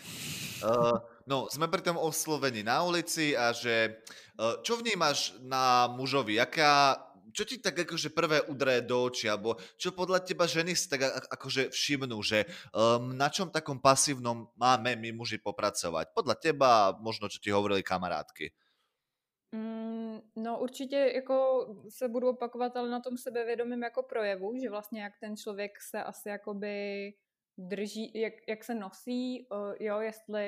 Uh, no, sme pri tom oslovení na ulici a že uh, čo vnímaš na mužovi? Jaká, čo ti tak akože prvé udre do očí, alebo čo podľa teba ženy si tak akože všimnú, že um, na čom takom pasívnom máme my muži popracovať? Podľa teba, možno čo ti hovorili kamarátky. Mm, no určitě jako se budu opakovat, ale na tom sebevědomím jako projevu, že vlastně jak ten člověk se asi jakoby drží, jak, jak se nosí, jo, jestli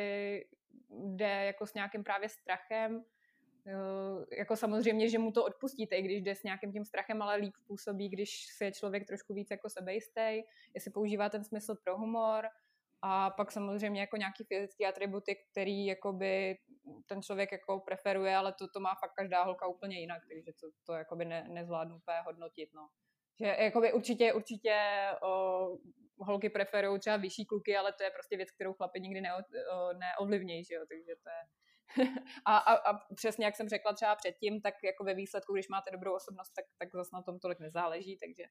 jde jako s nějakým právě strachem, jako samozřejmě, že mu to odpustíte, i když jde s nějakým tím strachem, ale líp působí, když se je člověk trošku víc jako sebejistý, jestli používá ten smysl pro humor, a pak samozřejmě jako nějaký fyzický atributy, který jakoby ten člověk jako preferuje, ale to, to má fakt každá holka úplně jinak, takže to, to jakoby ne, nezvládnu úplně hodnotit, no. Že jakoby určitě, určitě o, holky preferují třeba vyšší kluky, ale to je prostě věc, kterou chlapi nikdy ne, o, neovlivnějí, že jo, takže to je... a, a, a, přesně jak jsem řekla třeba předtím, tak jako ve výsledku, když máte dobrou osobnost, tak, tak zase na tom tolik nezáleží, takže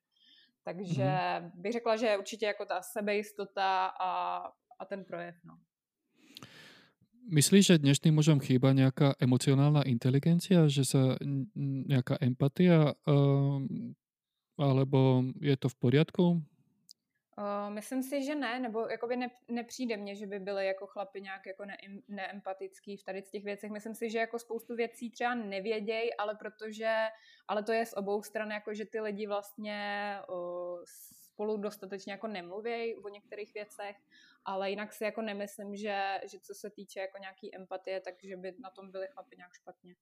takže mm-hmm. bych řekla, že určitě jako ta sebejistota a, a ten projev. No. Myslíš, že dnešným mužom chýba nějaká emocionálna inteligencia, že sa nějaká empatia, uh, alebo je to v poriadku? Uh, myslím si, že ne, nebo jakoby ne, nepřijde mně, že by byly jako chlapi nějak jako ne, neempatický v tady těch věcech. Myslím si, že jako spoustu věcí třeba nevědějí, ale protože, ale to je z obou stran, jako že ty lidi vlastně uh, spolu dostatečně jako nemluvějí o některých věcech, ale jinak si jako nemyslím, že, že co se týče jako nějaký empatie, takže by na tom byli chlapi nějak špatně.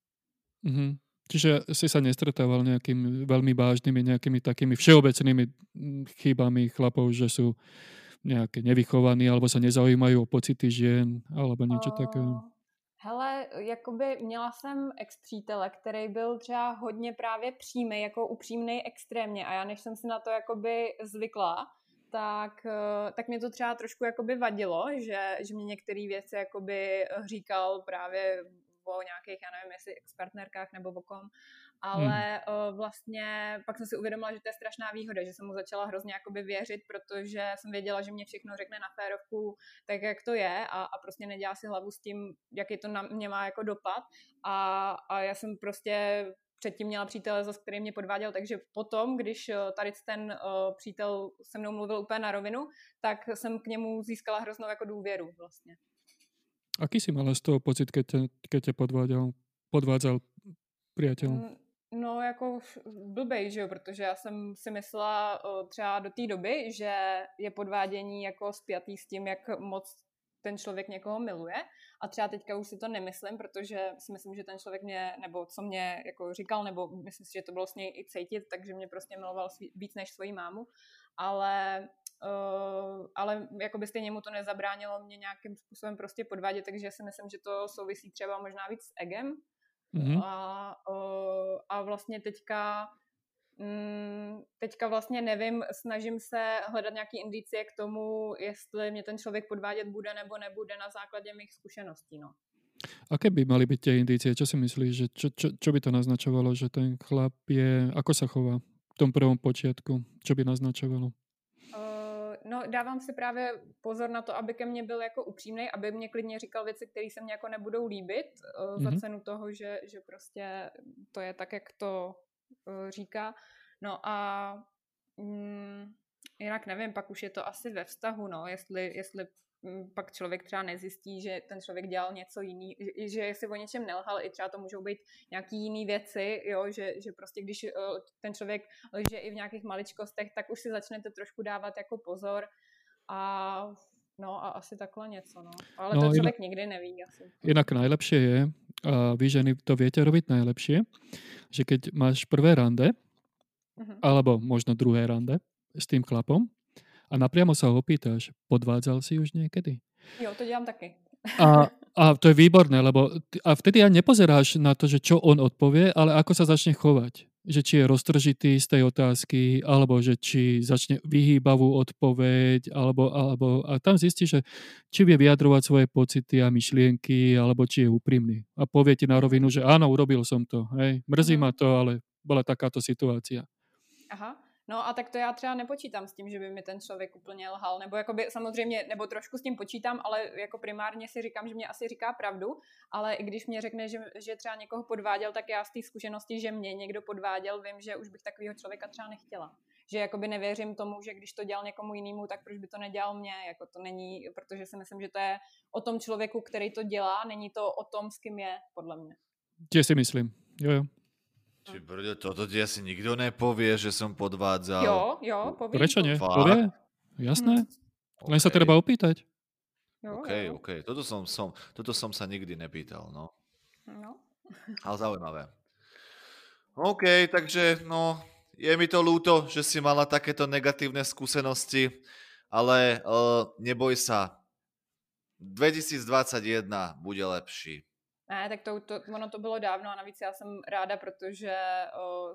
Mm-hmm. Čiže si sa nestretával nejakými veľmi vážnymi, nejakými takými všeobecnými chybami chlapov, že sú nejaké nevychovaní alebo sa nezaujímajú o pocity žien alebo niečo uh, takého? Hele, jakoby měla jsem ex-přítele, který byl třeba hodně právě přímý, jako upřímný extrémně a já než jsem si na to jakoby zvykla, tak, eh, tak mě to třeba trošku jakoby vadilo, že, že mě některé věci jakoby říkal právě o nějakých, já nevím, jestli expertnerkách nebo o kom, ale hmm. vlastně pak jsem si uvědomila, že to je strašná výhoda, že jsem mu začala hrozně jakoby věřit, protože jsem věděla, že mě všechno řekne na férovku tak, jak to je a, a prostě nedělá si hlavu s tím, jaký to na mě má jako dopad a, a já jsem prostě předtím měla přítele, za který mě podváděl, takže potom, když tady ten uh, přítel se mnou mluvil úplně na rovinu, tak jsem k němu získala hroznou jako důvěru vlastně. Aký si mala z toho pocit, keď tě, keď tě podváděl, podvádzal priateľ? Mm, no jako blbej, že jo, protože já jsem si myslela třeba do té doby, že je podvádění jako spjatý s tím, jak moc ten člověk někoho miluje a třeba teďka už si to nemyslím, protože si myslím, že ten člověk mě, nebo co mě jako říkal, nebo myslím si, že to bylo s něj i cítit, takže mě prostě miloval víc než svoji mámu, ale Uh, ale jako by stejně mu to nezabránilo mě nějakým způsobem prostě podvádět, takže si myslím, že to souvisí třeba možná víc s egem. Mm-hmm. A, uh, a vlastně teďka mm, teďka vlastně nevím, snažím se hledat nějaký indicie k tomu, jestli mě ten člověk podvádět bude nebo nebude na základě mých zkušeností. No. Aké by mali byť tie indície? Čo si myslíš, že čo, čo, čo by to naznačovalo, že ten chlap je, ako sa chová v tom prvom počiatku? Čo by naznačovalo? No, dávám si právě pozor na to, aby ke mně byl jako upřímný, aby mě klidně říkal věci, které se mně jako nebudou líbit, uh, za mm-hmm. cenu toho, že, že prostě to je tak, jak to uh, říká. No a mm, jinak nevím, pak už je to asi ve vztahu, no, jestli, jestli pak člověk třeba nezjistí, že ten člověk dělal něco jiný, že, si o něčem nelhal, i třeba to můžou být nějaký jiný věci, jo, že, že prostě když uh, ten člověk lže i v nějakých maličkostech, tak už si začnete trošku dávat jako pozor a No a asi takhle něco, no. Ale no, to člověk inak, nikdy neví asi. Inak najlepšie je, a vy ženy to viete robiť najlepšie, že keď máš prvé rande, uh-huh. alebo možno druhé rande s tým chlapom a napriamo sa ho opýtaš, podvádzal si už niekedy? Jo, to dělám taky. A, a to je výborné, lebo a vtedy ja nepozeráš na to, že čo on odpovie, ale ako sa začne chovať že či je roztržitý z tej otázky, alebo že či začne vyhýbavú odpoveď, alebo, alebo a tam zistí, že či vie vyjadrovať svoje pocity a myšlienky, alebo či je úprimný. A povie ti na rovinu, že áno, urobil som to, hej, mrzí ma to, ale bola takáto situácia. Aha. No a tak to já třeba nepočítám s tím, že by mi ten člověk úplně lhal, nebo jakoby samozřejmě, nebo trošku s tím počítám, ale jako primárně si říkám, že mě asi říká pravdu, ale i když mě řekne, že, že třeba někoho podváděl, tak já z té zkušenosti, že mě někdo podváděl, vím, že už bych takového člověka třeba nechtěla. Že jakoby nevěřím tomu, že když to dělal někomu jinému, tak proč by to nedělal mě, jako to není, protože si myslím, že to je o tom člověku, který to dělá, není to o tom, s kým je, podle mě. Tě si myslím, jo, jo. Či brďo, toto ti asi nikto nepovie, že som podvádzal. Jo, jo, povie. Prečo nie? Fakt? Povie? Jasné. Hm. Len okay. sa treba opýtať. Jo, OK, jo. OK. Toto som, som, toto som sa nikdy nepýtal, no. No. Ale zaujímavé. OK, takže no, je mi to ľúto, že si mala takéto negatívne skúsenosti, ale uh, neboj sa. 2021 bude lepší. Ne, tak to, to, ono to bylo dávno a navíc já jsem ráda, protože o,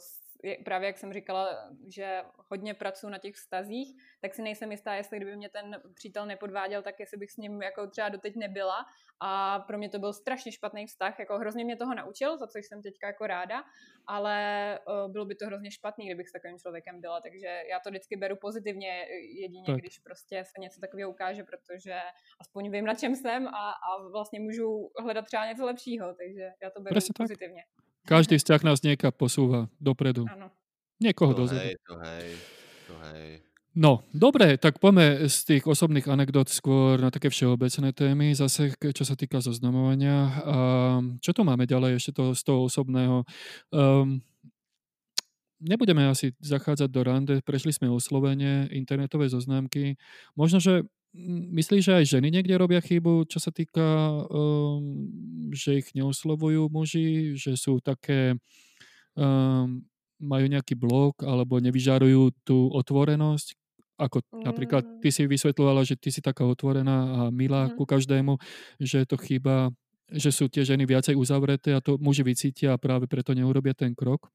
právě jak jsem říkala, že hodně pracuji na těch vztazích, tak si nejsem jistá, jestli kdyby mě ten přítel nepodváděl, tak jestli bych s ním jako třeba doteď nebyla. A pro mě to byl strašně špatný vztah, jako hrozně mě toho naučil, za co jsem teďka jako ráda, ale uh, bylo by to hrozně špatný, kdybych s takovým člověkem byla, takže já to vždycky beru pozitivně, jedině tak. když prostě se něco takového ukáže, protože aspoň vím, na čem jsem a, a vlastně můžu hledat třeba něco lepšího, takže já to beru Presne pozitivně. Tak. Každý vzťah nás niekam posúva dopredu. Áno. Niekoho to dozadu. Hej, to hej, to hej. No, dobre, tak poďme z tých osobných anekdot skôr na také všeobecné témy, zase čo sa týka zoznamovania. A čo tu máme ďalej ešte to, z toho osobného? Um, nebudeme asi zachádzať do rande, prešli sme oslovenie, internetové zoznámky. Možno, že Myslíš, že aj ženy niekde robia chybu, čo sa týka, um, že ich neoslovujú muži, že sú také, um, majú nejaký blok alebo nevyžarujú tú otvorenosť? Ako mm. napríklad ty si vysvetľovala, že ty si taká otvorená a milá mm. ku každému, že je to chyba, že sú tie ženy viacej uzavreté a to muži vycítia a práve preto neurobia ten krok?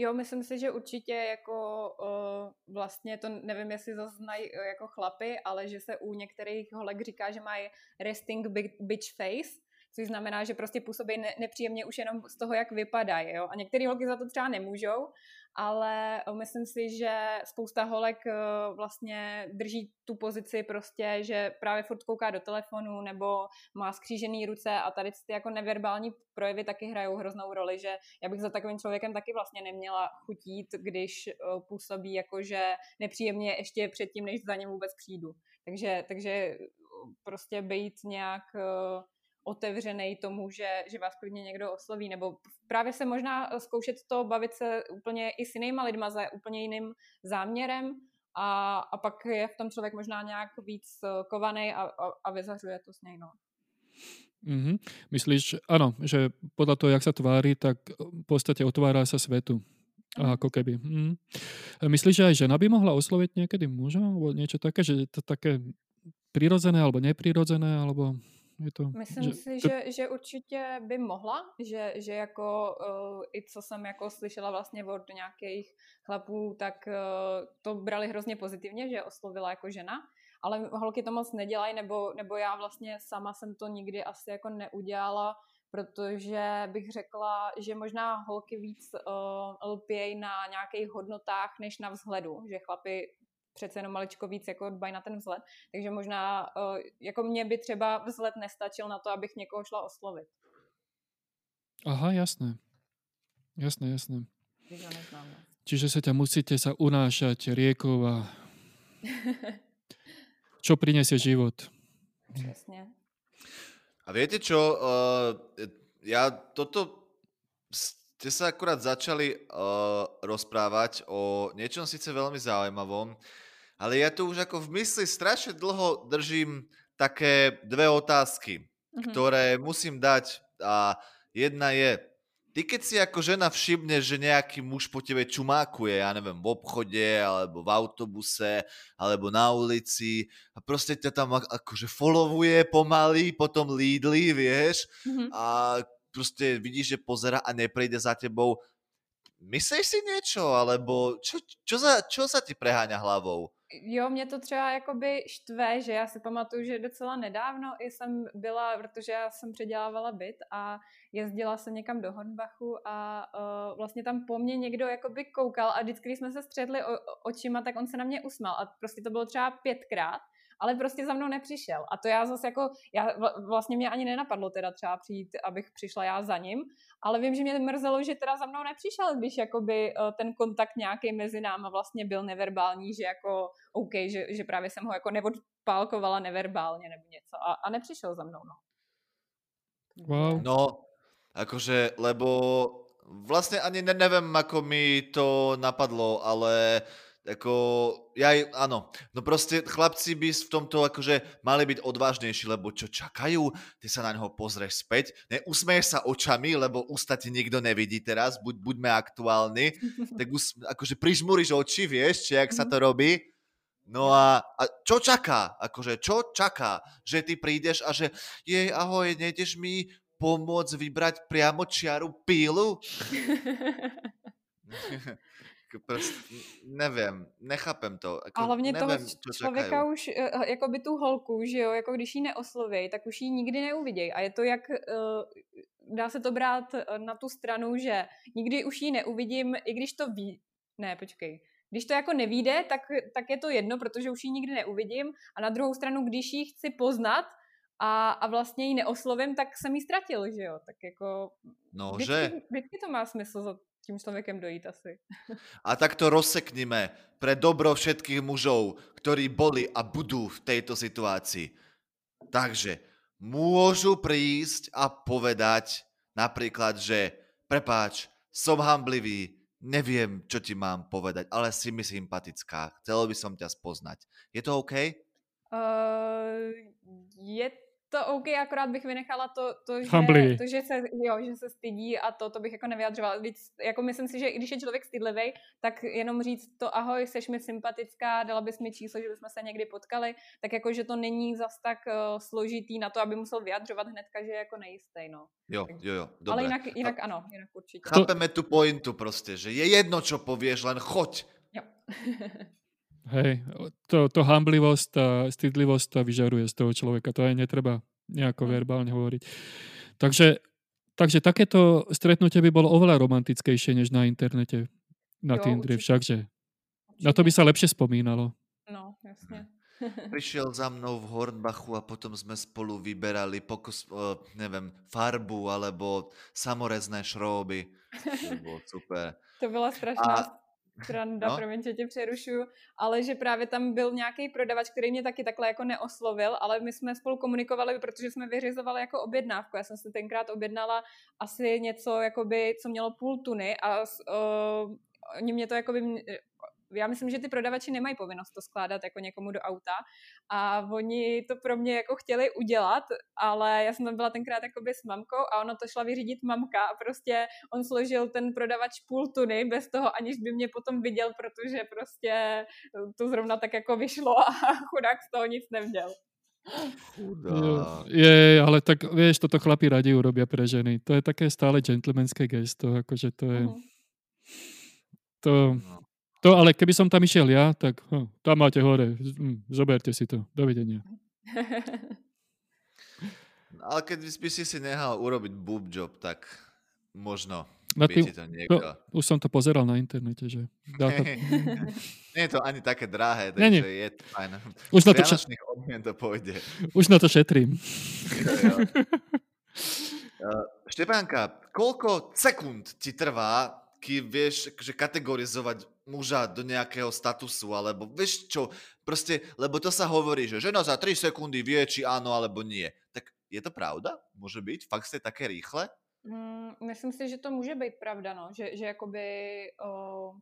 Jo, myslím si, že určitě jako uh, vlastně to nevím, jestli zaznají uh, jako chlapy, ale že se u některých holek říká, že mají resting bitch face, což znamená, že prostě působí ne- nepříjemně už jenom z toho, jak vypadají. A některé holky za to třeba nemůžou, ale myslím si, že spousta holek eh, vlastně drží tu pozici prostě, že právě furt kouká do telefonu nebo má skřížený ruce a tady ty jako neverbální projevy taky hrajou hroznou roli, že já bych za takovým člověkem taky vlastně neměla chutít, když eh, působí jakože nepříjemně ještě předtím, než za ním vůbec přijdu. Takže, takže prostě být nějak otevřený tomu, že, že vás klidně někdo osloví, nebo právě se možná zkoušet to, bavit se úplně i s jinýma lidma za úplně jiným záměrem a, a pak je v tom člověk možná nějak víc eh, kovaný a, a, a vyzařuje to s něj. No. Mm-hmm. Myslíš, ano, že podle toho, jak se tváří, tak v podstatě otvárá se světu. A ako keby. Mm. Myslíš, že aj žena by mohla osloviť niekedy muža? Alebo niečo také, že je to také prirodzené alebo neprirodzené? Alebo je to, Myslím že, si, to... že, že určitě by mohla, že, že jako uh, i co jsem jako slyšela vlastně od nějakých chlapů, tak uh, to brali hrozně pozitivně, že oslovila jako žena, ale holky to moc nedělají, nebo, nebo já vlastně sama jsem to nikdy asi jako neudělala, protože bych řekla, že možná holky víc uh, lpějí na nějakých hodnotách než na vzhledu, že chlapy přece jenom maličko víc jako dbají na ten vzhled. Takže možná, uh, jako mě by třeba vzhled nestačil na to, abych někoho šla oslovit. Aha, jasné. Jasné, jasné. Čiže sa ťa musíte sa unášať riekou a čo prinesie život. Přesně. A viete čo, uh, ja toto ste sa akurát začali uh, rozprávať o niečom síce veľmi zaujímavom, Ale ja tu už ako v mysli strašne dlho držím také dve otázky, mm-hmm. ktoré musím dať a jedna je, ty keď si ako žena všimneš, že nejaký muž po tebe čumákuje, ja neviem, v obchode, alebo v autobuse, alebo na ulici a proste ťa tam akože followuje pomaly, potom lídli, vieš, mm-hmm. a proste vidíš, že pozera a neprejde za tebou, myslíš si niečo, alebo čo, čo, za, čo sa ti preháňa hlavou? Jo, mě to třeba jakoby štve, že já si pamatuju, že docela nedávno jsem byla, protože já jsem předělávala byt a jezdila jsem někam do Hornbachu a uh, vlastně tam po mně někdo jakoby koukal a vždycky, když jsme se střetli o, očima, tak on se na mě usmál a prostě to bylo třeba pětkrát ale prostě za mnou nepřišel. A to já zase jako, já, vlastně mě ani nenapadlo teda třeba přijít, abych přišla já za ním, ale vím, že mě mrzelo, že teda za mnou nepřišel, když jakoby eh, ten kontakt nějaký mezi náma vlastně byl neverbální, že jako OK, že, že právě jsem ho jako neodpálkovala neverbálně nebo něco a, a nepřišel za mnou, no. Wow. No, akože, lebo vlastne ani ne, neviem, ako mi to napadlo, ale ako, ja, áno, no proste chlapci by v tomto akože mali byť odvážnejší, lebo čo čakajú, ty sa na neho pozrieš späť, neusmeješ sa očami, lebo ústa ti nikto nevidí teraz, buď, buďme aktuálni, tak us, akože prižmúriš oči, vieš, či jak sa to robí, No a, a čo čaká? Akože čo čaká? Že ty prídeš a že jej ahoj, nejdeš mi pomôcť vybrať priamo čiaru pílu? Prost, nevím, nechápem to. Jako, a hlavně nevím, toho člověka čakají. už, eh, jako by tu holku, že jo, jako když ji neosloví, tak už ji nikdy neuvidějí. A je to jak, eh, dá se to brát eh, na tu stranu, že nikdy už ji neuvidím, i když to ví, ne, počkej, když to jako nevíde, tak, tak je to jedno, protože už ji nikdy neuvidím. A na druhou stranu, když ji chci poznat, a, a vlastně ji neoslovím, tak jsem ji ztratil, že jo? Tak jako... No, vždycky, že... Vždycky to má smysl tím člověkem dojít asi. A tak to rozsekneme pre dobro všetkých mužov, ktorí boli a budú v tejto situácii. Takže môžu prísť a povedať napríklad, že prepáč, som hamblivý, neviem, čo ti mám povedať, ale si mi sympatická, chcel by som ťa spoznať. Je to OK? Uh, je to OK, akorát bych vynechala to, to, že, to že, se, jo, že se stydí a to, to bych jako nevyjadřovala. Víc, jako myslím si, že i když je člověk stydlivý, tak jenom říct to ahoj, seš mi sympatická, dala bys mi číslo, že bychom se někdy potkali, tak jako, že to není zas tak uh, složitý na to, aby musel vyjadřovat hnedka, že je jako nejistý, no. Jo, jo, jo, dobré. Ale jinak, jinak ano, jinak určitě. Chápeme tu pointu prostě, že je jedno, čo povieš, len choď. Jo. Hej, to, to hamblivosť a stydlivosť to vyžaruje z toho človeka. To aj netreba nejako mm. verbálne hovoriť. Takže, takže takéto stretnutie by bolo oveľa romantickejšie než na internete, na jo, Tindri. Všakže na to by sa lepšie spomínalo. No, jasne. Prišiel za mnou v Hornbachu a potom sme spolu vyberali pokus, uh, neviem, farbu alebo samorezné šrouby. To bolo super. To byla strašná a Sranda, no. promiň, že tě přerušuju, ale že právě tam byl nějaký prodavač, který mě taky takhle jako neoslovil, ale my jsme spolu komunikovali, protože jsme vyřizovali jako objednávku. Já jsem si tenkrát objednala asi něco, jakoby, co mělo půl tuny a uh, oni mě to jakoby já myslím, že ty prodavači nemají povinnost to skládat jako někomu do auta a oni to pro mě jako chtěli udělat, ale já jsem tam byla tenkrát jakoby s mamkou a ono to šla vyřídit mamka a prostě on složil ten prodavač půl tuny bez toho, aniž by mě potom viděl, protože prostě to zrovna tak jako vyšlo a chudák z toho nic neměl. Je, ale tak vieš, toto chlapi radi urobia pre ženy. To je také stále gentlemanské gesto, akože to je... Uh-huh. To, no. To ale keby som tam išiel ja, tak hm, tam máte hore, hm, zoberte si to. Dovidenia. ale keď by si si nehal urobiť boob job, tak možno na by tým, to niekto... To, už som to pozeral na internete, že... Dá to... Nie je to ani také drahé, takže nie, nie. je to fajn. Už na to, šet... to pôjde. Už na to šetrím. uh, Štepánka, koľko sekúnd ti trvá, kým vieš že kategorizovať muža do nejakého statusu, alebo vieš čo, proste, lebo to sa hovorí, že žena za 3 sekundy vie, či áno alebo nie. Tak je to pravda? Môže byť? Fakt ste také rýchle? Mm, myslím si, že to může být pravda, no. že, že jakoby, o,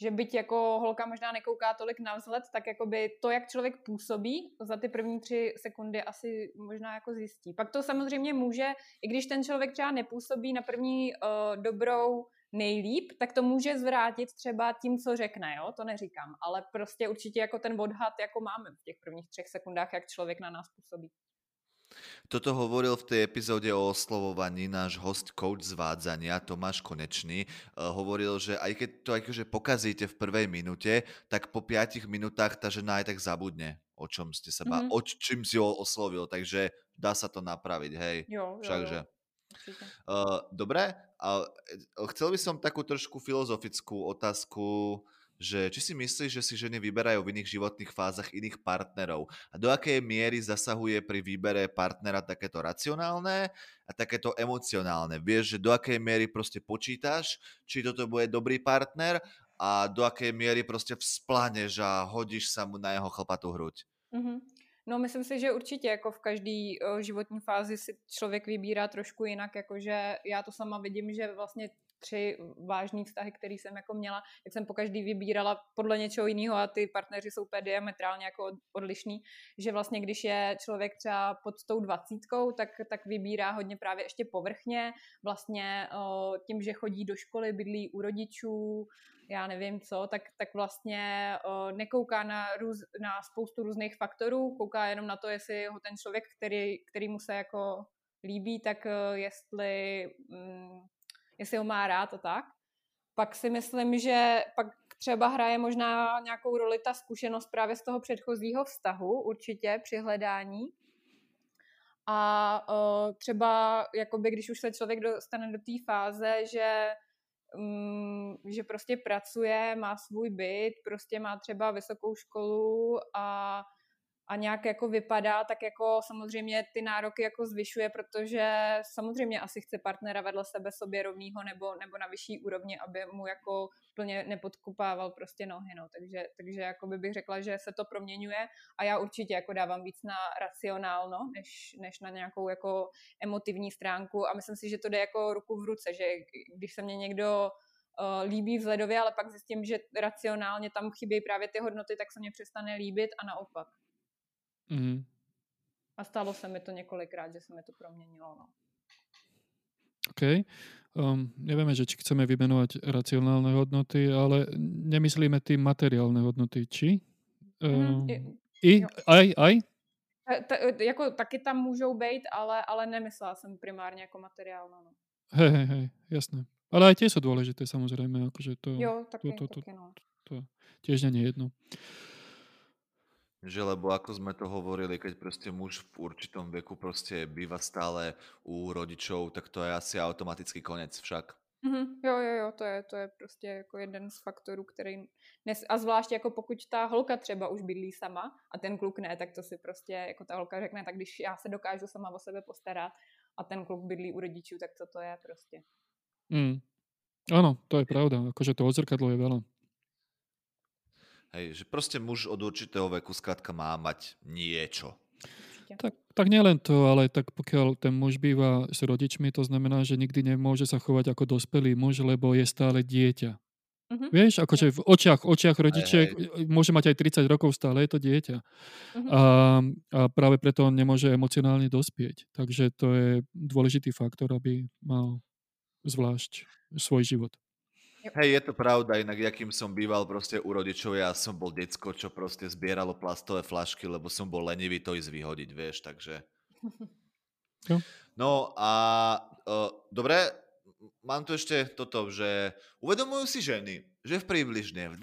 že byť jako holka možná nekouká tolik na vzhled, tak jakoby to, jak člověk působí, za ty první tři sekundy asi možná jako zjistí. Pak to samozřejmě může, i když ten člověk třeba nepůsobí na první uh, dobrou nejlíp, tak to může zvrátit třeba tím, co řekne, jo, to neříkám, ale prostě určitě jako ten odhad jako máme v těch prvních třech sekundách, jak člověk na nás působí. Toto hovoril v tej epizóde o oslovovaní náš host coach zvádzania Tomáš Konečný. Uh, hovoril, že aj keď to akože pokazíte v prvej minúte, tak po 5 minútach tá žena aj tak zabudne, o čom ste sa mm-hmm. o čím si ho oslovil, takže dá sa to napraviť, hej. Jo, jo, Všakže. jo. Uh, dobre, a chcel by som takú trošku filozofickú otázku že či si myslíš, že si ženy vyberajú v iných životných fázach iných partnerov a do akej miery zasahuje pri výbere partnera takéto racionálne a takéto emocionálne. Vieš, že do akej miery proste počítaš, či toto bude dobrý partner a do akej miery proste vzplaneš a hodíš sa mu na jeho chlpatú hruď. Mm-hmm. No, myslím si, že určitě jako v každé životní fázi si člověk vybírá trošku jinak, jakože já to sama vidím, že vlastně tři vážné vztahy, které jsem jako měla, jak jsem po každý vybírala podle něčeho jiného a ty partneři jsou úplně diametrálně jako odlišný, že vlastně když je člověk třeba pod tou dvacítkou, tak, tak vybírá hodně právě ještě povrchně, vlastně tím, že chodí do školy, bydlí u rodičů, já nevím co, tak, tak vlastně nekouká na, růz, na spoustu různých faktorů, kouká jenom na to, jestli ho ten člověk, který, který mu se jako líbí, tak jestli mm, jestli ho má rád a tak. Pak si myslím, že pak třeba hraje možná nějakou roli ta zkušenost právě z toho předchozího vztahu, určitě při hledání. A uh, třeba, jakoby, když už se člověk dostane do té fáze, že um, že prostě pracuje, má svůj byt, prostě má třeba vysokou školu a a nějak jako vypadá, tak jako samozřejmě ty nároky jako zvyšuje, protože samozřejmě asi chce partnera vedle sebe sobě rovnýho nebo, nebo na vyšší úrovni, aby mu jako plně nepodkupával prostě nohy, no. takže, takže jako by bych řekla, že se to proměňuje a já určitě jako dávám víc na racionálno, než, než na nějakou jako emotivní stránku a myslím si, že to jde jako ruku v ruce, že když se mě někdo uh, líbí vzhledově, ale pak zjistím, že racionálně tam chybí právě ty hodnoty, tak se mě přestane líbit a naopak. Mm. A stalo se mi to několikrát, že se mi to proměnilo. No. OK. Um, nevieme, že či chceme vymenovať racionálne hodnoty, ale nemyslíme tým materiálne hodnoty, či? Um, mm, I? Jo. Aj? Aj? Ta, jako taky tam můžou být, ale, ale nemyslela jsem primárně jako materiálno. No. Hej, hej, hej, jasné. Ale aj tie sú dôležité, samozrejme. Akože to, jo, taky, to, to, taky, no. to, to tiež nie je jedno. Že lebo ako sme to hovorili, keď proste muž v určitom veku proste býva stále u rodičov, tak to je asi automatický konec však. Mm-hmm. Jo, jo, jo, to je, to je prostě jako jeden z faktorů, který... Nes... A zvlášť jako pokud ta holka třeba už bydlí sama a ten kluk ne, tak to si prostě, jako ta holka řekne, tak když já se dokážu sama o sebe postarat a ten kluk bydlí u rodičů, tak co to je prostě. Mm. Áno, to je pravda, akože to odzrkadlo je veľa. Hej, že proste muž od určitého veku skrátka má mať niečo. Tak, tak nielen to, ale tak pokiaľ ten muž býva s rodičmi, to znamená, že nikdy nemôže sa chovať ako dospelý muž, lebo je stále dieťa. Uh-huh. Vieš, akože v očiach, očiach rodičiek môže mať aj 30 rokov, stále je to dieťa. Uh-huh. A, a práve preto on nemôže emocionálne dospieť. Takže to je dôležitý faktor, aby mal zvlášť svoj život. Hej, je to pravda, inak jakým som býval proste u rodičov, ja som bol decko, čo proste zbieralo plastové flašky, lebo som bol lenivý to ísť vyhodiť, vieš, takže... No a uh, dobre, mám tu ešte toto, že uvedomujú si ženy, že v približne v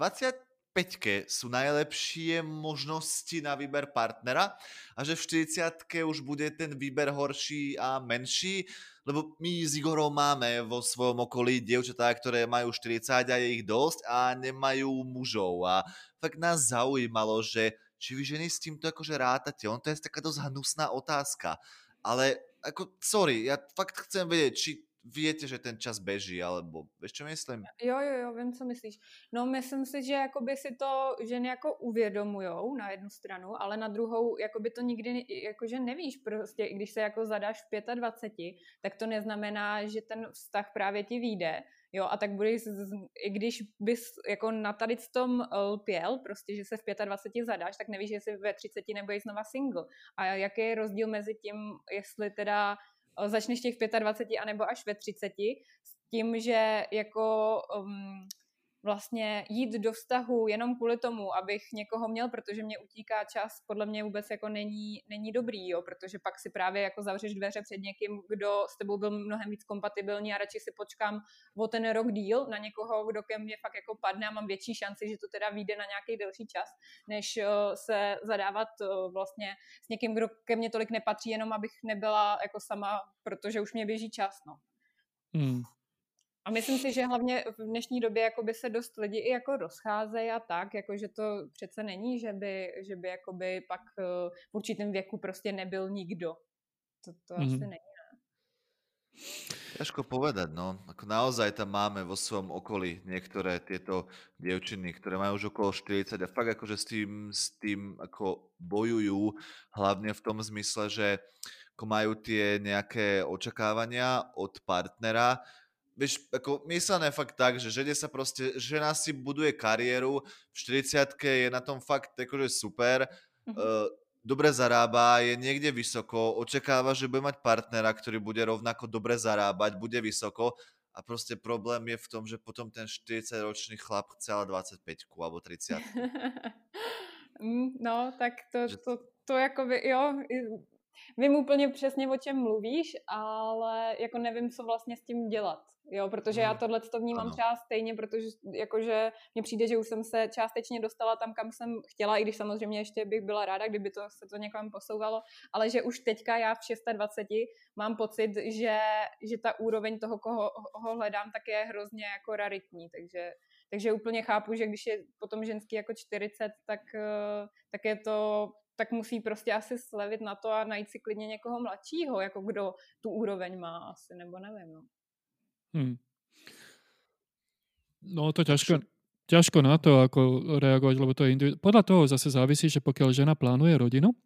25 sú najlepšie možnosti na výber partnera a že v 40 už bude ten výber horší a menší lebo my s Igorom máme vo svojom okolí dievčatá, ktoré majú 40 a je ich dosť a nemajú mužov a fakt nás zaujímalo, že či vy ženy s týmto akože rátate, on to je taká dosť hnusná otázka, ale ako, sorry, ja fakt chcem vedieť, či viete, že ten čas beží, alebo vieš, čo myslím? Jo, jo, jo, vím, co myslíš. No, myslím si, že jakoby si to ženy jako uvědomujou na jednu stranu, ale na druhou, jakoby to nikdy, jakože nevíš prostě, i když se jako zadáš v 25, tak to neznamená, že ten vztah právě ti vyjde. Jo, a tak budeš, i když bys jako na tady tom lpěl, prostě, že se v 25 zadáš, tak nevíš, jestli ve 30 nebudeš znova single. A jaký je rozdíl mezi tím, jestli teda začneš těch 25 anebo až ve 30 s tím, že jako um, vlastně jít do vztahu jenom kvůli tomu, abych někoho měl, protože mě utíká čas, podle mě vůbec jako není, není dobrý, jo, protože pak si právě jako zavřeš dveře před někým, kdo s tebou byl mnohem víc kompatibilní a radši si počkám o ten rok díl na někoho, kdo ke mně fakt jako padne a mám větší šanci, že to teda vyjde na nějaký delší čas, než uh, se zadávat uh, vlastně s někým, kdo ke mně tolik nepatří, jenom abych nebyla jako sama, protože už mě běží čas, no. Hmm. A myslím si, že hlavně v dnešní době jakoby se dost lidi i jako rozcházejí a tak, jako že to přece není, že by, že by jakoby pak eh, v určitém věku prostě nebyl nikdo. To, to mm-hmm. asi není. Ťažko povedať, no. Ako naozaj tam máme vo svojom okolí niektoré tieto dievčiny, ktoré majú už okolo 40 a fakt akože s tým, s tým ako bojujú, hlavne v tom zmysle, že ako majú tie nejaké očakávania od partnera, vieš, ako myslené fakt tak, že žene sa proste, žena si buduje kariéru, v 40 je na tom fakt akože super, mm-hmm. uh, dobre zarába, je niekde vysoko, očakáva, že bude mať partnera, ktorý bude rovnako dobre zarábať, bude vysoko a proste problém je v tom, že potom ten 40-ročný chlap chce ale 25 alebo 30. Mm, no, tak to, to, to jakoby, jo, vím úplně přesně, o čem mluvíš, ale jako nevím, co vlastně s tím dělat. Jo, protože já tohle to vnímám ano. třeba stejně, protože jakože mně přijde, že už jsem se částečně dostala tam, kam jsem chtěla, i když samozřejmě ještě bych byla ráda, kdyby to se to někam posouvalo, ale že už teďka já v 26 mám pocit, že, že ta úroveň toho, koho ho hledám, tak je hrozně jako raritní, takže, takže úplně chápu, že když je potom ženský jako 40, tak, eh, tak je to tak musí prostě asi slevit na to a najít si klidně někoho mladšího, jako kdo tu úroveň má asi, nebo nevím. No. Hmm. No to ťažko, ťažko na to, ako reagovať, lebo to je individu- Podľa toho zase závisí, že pokiaľ žena plánuje rodinu,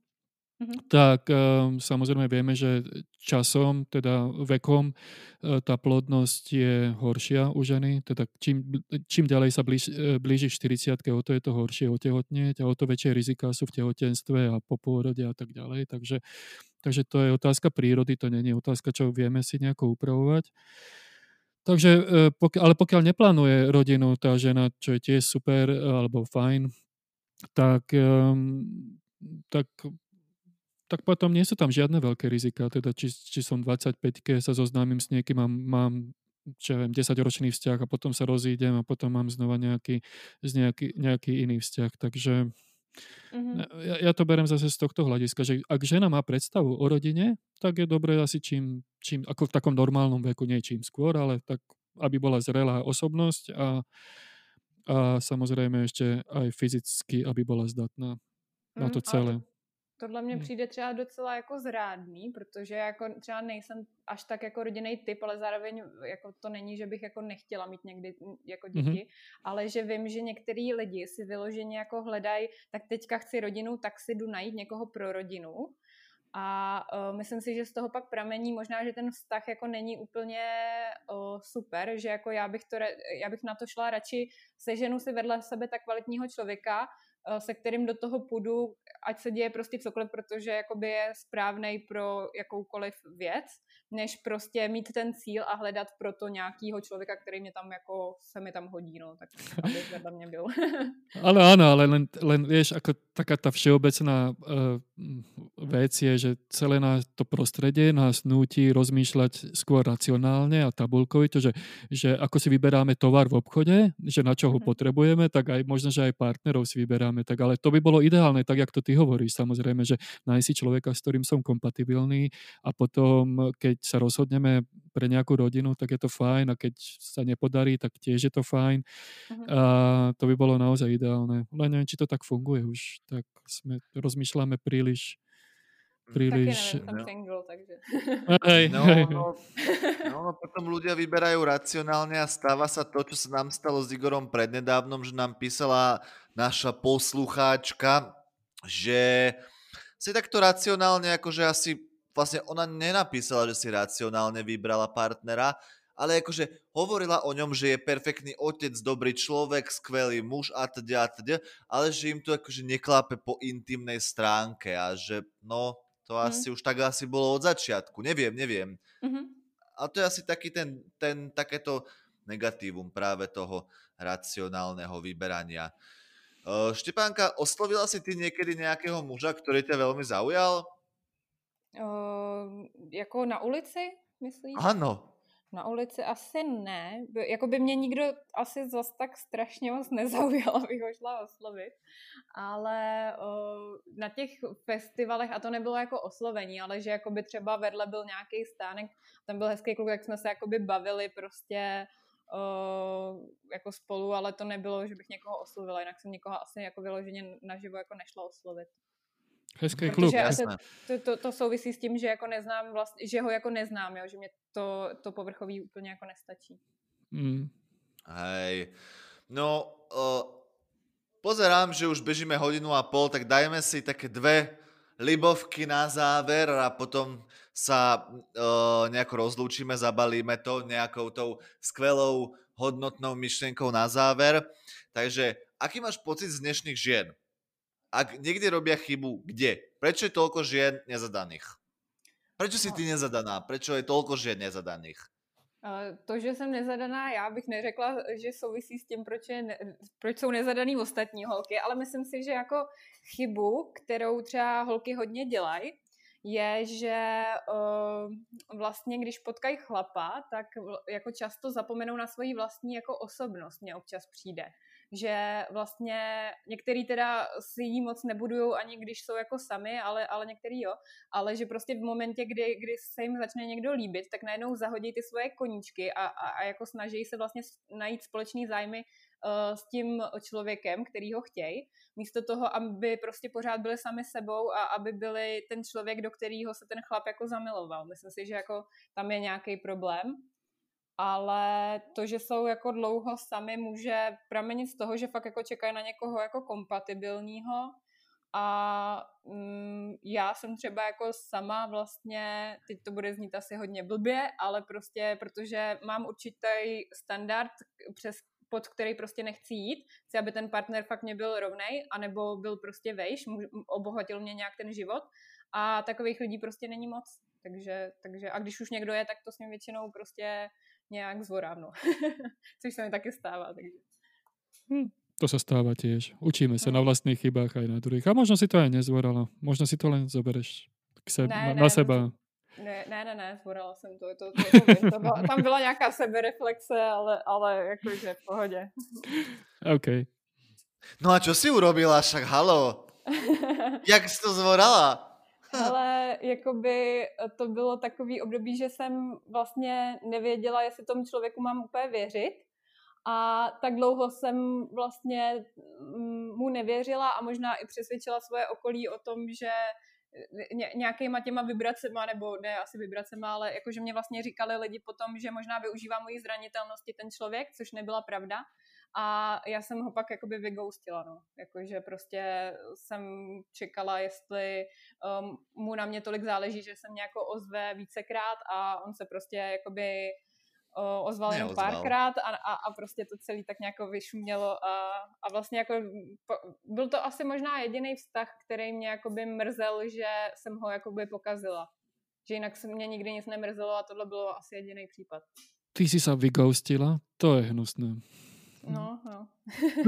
mm-hmm. tak um, samozrejme vieme, že časom, teda vekom, uh, tá plodnosť je horšia u ženy. Teda čím, čím ďalej sa blíž, uh, blíži 40 o to je to horšie otehotnieť a o to väčšie rizika sú v tehotenstve a po pôrode a tak ďalej. Takže, takže to je otázka prírody, to není otázka, čo vieme si nejako upravovať. Takže, e, ale pokiaľ neplánuje rodinu tá žena, čo je tiež super e, alebo fajn, tak, tak, tak potom nie sú tam žiadne veľké rizika. Teda či, či som 25 sa zoznámim s niekým a mám čo viem, 10-ročný vzťah a potom sa rozídem a potom mám znova nejaký, nejaký, nejaký iný vzťah. Takže Mm-hmm. Ja, ja to berem zase z tohto hľadiska, že ak žena má predstavu o rodine, tak je dobré asi čím, čím ako v takom normálnom veku, nie čím skôr, ale tak, aby bola zrelá osobnosť a, a samozrejme ešte aj fyzicky, aby bola zdatná na to mhm, celé. Tohle mně hmm. přijde třeba docela jako zrádný, protože jako třeba nejsem až tak jako rodinný typ, ale zároveň jako to není, že bych jako nechtěla mít někdy jako děti, mm-hmm. ale že vím, že některý lidi si vyloženě jako hledají, tak teďka chci rodinu, tak si jdu najít někoho pro rodinu. A uh, myslím si, že z toho pak pramení možná, že ten vztah jako není úplně uh, super, že jako já bych, to, já bych na to šla radši seženu si vedle sebe tak kvalitního člověka, se kterým do toho půjdu, ať se děje prostě cokoliv, protože jakoby je správný pro jakoukoliv věc, než prostě mít ten cíl a hledat pro to nějakýho člověka, který mě tam jako se mi tam hodí, no, tak aby vedle mě byl. ale áno, ale len, len vieš, ako taká tá všeobecná uh, vec je, že celé nás to prostredie nás núti rozmýšľať skôr racionálne a tabulkovito, že, že ako si vyberáme tovar v obchode, že na čo ho mm. potrebujeme, tak aj možno, že aj partnerov si vyberáme tak, ale to by bolo ideálne, tak, jak to ty hovoríš, samozrejme, že nájsť si človeka, s ktorým som kompatibilný a potom, keď sa rozhodneme pre nejakú rodinu, tak je to fajn a keď sa nepodarí, tak tiež je to fajn. Uh-huh. A to by bolo naozaj ideálne. Len neviem, či to tak funguje už. Tak sme, rozmýšľame príliš príliš... Taky neviem, som no. single, takže... Hej, no, hej, no, no, no, potom ľudia vyberajú racionálne a stáva sa to, čo sa nám stalo s Igorom prednedávnom, že nám písala naša poslucháčka, že si takto racionálne, akože asi vlastne ona nenapísala, že si racionálne vybrala partnera, ale akože hovorila o ňom, že je perfektný otec, dobrý človek, skvelý muž a teda a teda, ale že im to akože neklápe po intimnej stránke a že no, to mm. asi už tak asi bolo od začiatku, neviem, neviem. Mm-hmm. A to je asi taký ten, ten takéto negatívum práve toho racionálneho vyberania. Uh, Štepánka, oslovila si ty niekedy nejakého muža, ktorý ťa veľmi zaujal? Uh, jako na ulici, myslíš? Áno. Na ulici asi ne. Jako by mě nikdo asi zas tak strašně moc nezaujal, abych ho šla oslovit. Ale o, na těch festivalech, a to nebylo jako oslovení, ale že jako by třeba vedle byl nějaký stánek, tam byl hezký kluk, jak jsme se jako by bavili prostě o, jako spolu, ale to nebylo, že bych někoho oslovila, jinak jsem někoho asi jako vyloženě naživo jako nešla oslovit. Hezký klub. Protože to, to, to souvisí s tím, že jako neznám vlastně, že ho jako neznám, jo, že mě to, to povrchový úplně jako nestačí. Mm. Hej. No, uh, pozerám, že už bežíme hodinu a pol, tak dajme si také dve libovky na záver a potom sa uh, nejako rozlúčime, zabalíme to nejakou tou skvelou hodnotnou myšlienkou na záver. Takže, aký máš pocit z dnešných žien? ak niekde robia chybu, kde? Prečo je toľko žien nezadaných? Prečo si no. ty nezadaná? Prečo je toľko žien nezadaných? To, že jsem nezadaná, já bych neřekla, že souvisí s tím, proč, je proč jsou nezadaný ostatní holky, ale myslím si, že jako chybu, kterou třeba holky hodně dělají, je, že uh, vlastně když potkají chlapa, tak jako často zapomenou na svoji vlastní jako osobnost, mně občas přijde. Že vlastně některý teda si jí moc nebudují ani když jsou jako sami, ale, ale některý jo, ale že prostě v momentě, kdy, kdy se jim začne někdo líbit, tak najednou zahodí ty svoje koníčky a, a, a jako snaží se vlastně najít společný zájmy s tím člověkem, který ho chtějí, místo toho, aby prostě pořád byli sami sebou a aby byli ten člověk, do kterého se ten chlap jako zamiloval. Myslím si, že jako tam je nějaký problém ale to, že jsou jako dlouho sami, může pramenit z toho, že fakt jako čekají na někoho jako kompatibilního a mm, já jsem třeba jako sama vlastně, teď to bude znít asi hodně blbě, ale prostě protože mám určitý standard, přes pod který prostě nechci jít, chci, aby ten partner fakt mě byl rovnej, anebo byl prostě vejš, obohatil mě nějak ten život a takových lidí prostě není moc. Takže, takže a když už někdo je, tak to s ním většinou prostě nějak zvorám, no. Což se mi taky stává, takže. Hm, to sa stáva tiež. Učíme sa no. na vlastných chybách aj na druhých. A možno si to aj nezvorala. Možno si to len zobereš k sebe, ne, na, ne, na seba. Ne, ne, ne, ne, zvorala jsem to. to, to, to, to, to byla, tam byla nějaká sebereflexe, ale, ale jakože v pohodě. OK. No a čo si urobila však, halo? Jak jsi to zvorala? Ale jakoby to bylo takový období, že jsem vlastně nevěděla, jestli tomu člověku mám úplně věřit. A tak dlouho jsem vlastně mm, mu nevěřila a možná i přesvědčila svoje okolí o tom, že nějakýma těma vibracema, nebo ne asi vibracema, ale jakože mě vlastně říkali lidi potom, že možná využívá mojí zranitelnosti ten člověk, což nebyla pravda. A já jsem ho pak jakoby vygoustila, no. Jakože prostě jsem čekala, jestli um, mu na mě tolik záleží, že jsem nějako ozve vícekrát a on se prostě jakoby ozval jen párkrát a, a, a prostě to celý tak nějak vyšumělo a, a vlastně jako po, byl to asi možná jediný vztah, který mě jakoby mrzel, že jsem ho jakoby pokazila. Že jinak se mě nikdy nic nemrzelo a tohle bylo asi jediný případ. Ty si sa vygoustila? To je hnusné. No, no.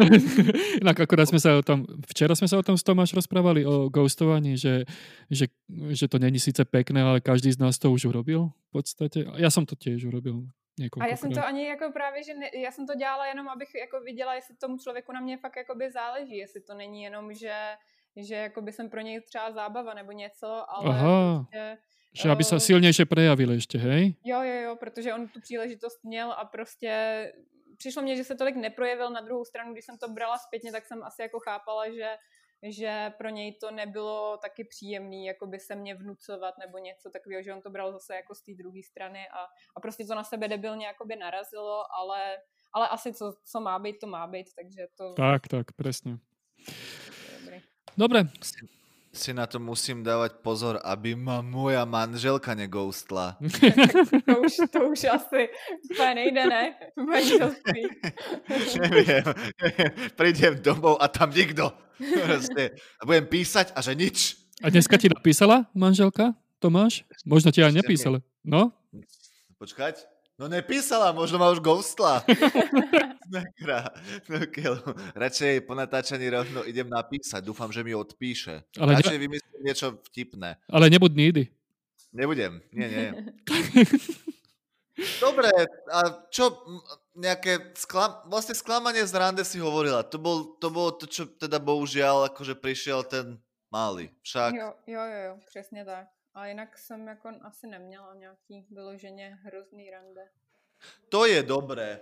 Inak akorát sme sa o tom, včera sme sa o tom s Tomáš rozprávali, o ghostovaní, že, že, že to není síce pekné, ale každý z nás to už urobil v podstate. Ja som to tiež urobil. A já jsem to ani jako právě, že ne, já jsem to dělala jenom, abych jako viděla, jestli tomu člověku na mě fakt jakoby záleží, jestli to není jenom, že, že jakoby jsem pro něj třeba zábava nebo něco, ale Aha. Prostě, že aby se silnější prejavil ještě, hej? Jo, jo, jo, protože on tu příležitost měl a prostě přišlo mě, že se tolik neprojevil na druhou stranu, když jsem to brala zpětně, tak jsem asi jako chápala, že, že pro něj to nebylo taky příjemný, jako by se mě vnucovat nebo něco takového, že on to bral zase jako z té druhé strany a, a prostě to na sebe debilně jakoby narazilo, ale, ale asi co, co má být, to má být, takže to... Tak, tak, presne. Dobre, si na to musím dávať pozor, aby ma moja manželka negoustla. to, už, to už asi úplně nejde, ne? Manželství. Neviem. Prídem domov a tam nikto. Proste. A budem písať a že nič. A dneska ti napísala manželka, Tomáš? Možno ti aj nepísala. No? Počkať. No nepísala, možno ma už ghostla. Nakra, no Radšej po natáčaní rovno idem napísať. Dúfam, že mi odpíše. Ale Radšej ne... vymyslím niečo vtipné. Ale nebud nídy. Nebudem, nie, nie. Dobre, a čo nejaké sklam... vlastne sklamanie z rande si hovorila. To, bol, to bolo to, čo teda bohužiaľ akože prišiel ten malý. Však. Jo, jo, jo, jo, přesně tak. A jinak jsem jako asi neměla nějaký vyloženě hrozný rande. To je dobré.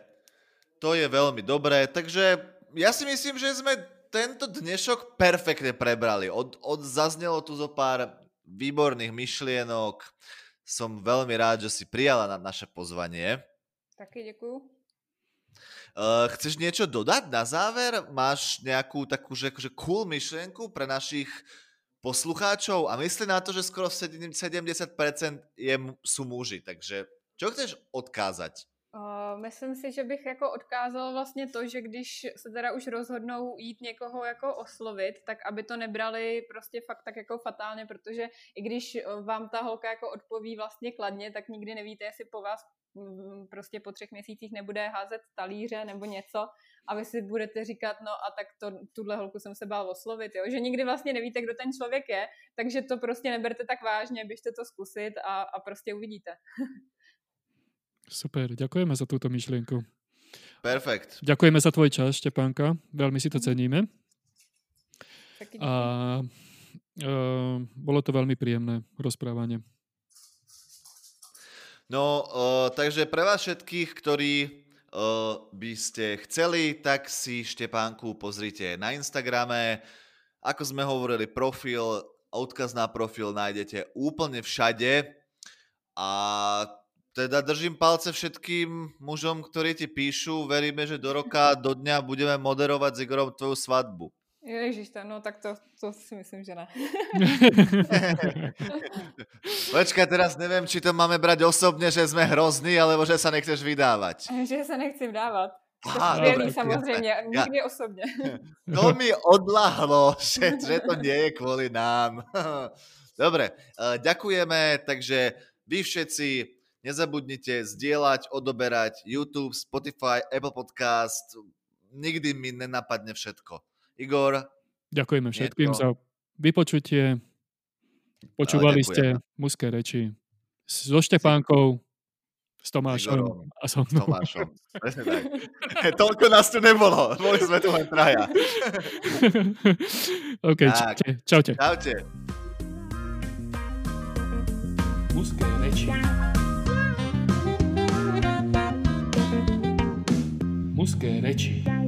To je veľmi dobré. Takže ja si myslím, že sme tento dnešok perfektne prebrali. Od, od zaznelo tu zo pár výborných myšlienok. Som veľmi rád, že si prijala na naše pozvanie. Taky děkuju. Uh, chceš niečo dodať na záver? Máš nejakú takú že, akože cool myšlienku pre našich poslucháčov a myslí na to, že skoro 70% je, sú muži, takže čo chceš odkázať? Uh, myslím si, že bych jako odkázal vlastně to, že když se teda už rozhodnou jít někoho jako oslovit, tak aby to nebrali prostě fakt tak jako fatálně, protože i když vám ta holka jako odpoví vlastně kladně, tak nikdy nevíte, jestli po vás prostě po třech měsících nebude házet talíře nebo něco a vy si budete říkat, no a tak to, tuhle holku jsem se bál oslovit, jo? že nikdy vlastně nevíte, kdo ten člověk je, takže to prostě neberte tak vážně, běžte to zkusit a, a prostě uvidíte. Super, ďakujeme za túto myšlienku. Perfekt. Ďakujeme za tvoj čas, Štepánka. Veľmi si to mhm. ceníme. A uh, bolo to veľmi príjemné rozprávanie. No, uh, takže pre vás všetkých, ktorí by ste chceli, tak si Štepánku pozrite na Instagrame. Ako sme hovorili, profil, odkaz na profil nájdete úplne všade. A teda držím palce všetkým mužom, ktorí ti píšu. Veríme, že do roka, do dňa budeme moderovať s Igorom tvoju svadbu. Ježiš, no tak to, to si myslím, že ne. Počkaj, teraz neviem, či to máme brať osobne, že sme hrozní, alebo že sa nechceš vydávať. Že sa nechci vydávať. Aha, dobre, samozřejmě, ja, nikdy ja, osobně. To mi odlahlo, že, že to nie je kvôli nám. Dobre, eh, ďakujeme, takže vy všetci nezabudnite zdieľať, odoberať YouTube, Spotify, Apple Podcast. Nikdy mi nenapadne všetko. Igor. Ďakujeme všetkým to... za vypočutie. Počúvali ste mužské reči so Štepánkou, s Tomášom Igorom, a so mnou. Tomášom, presne tak. Toľko nás tu nebolo, boli sme tu len traja. OK, čaute. Čaute. Čaute. Mužské reči. Mužské reči.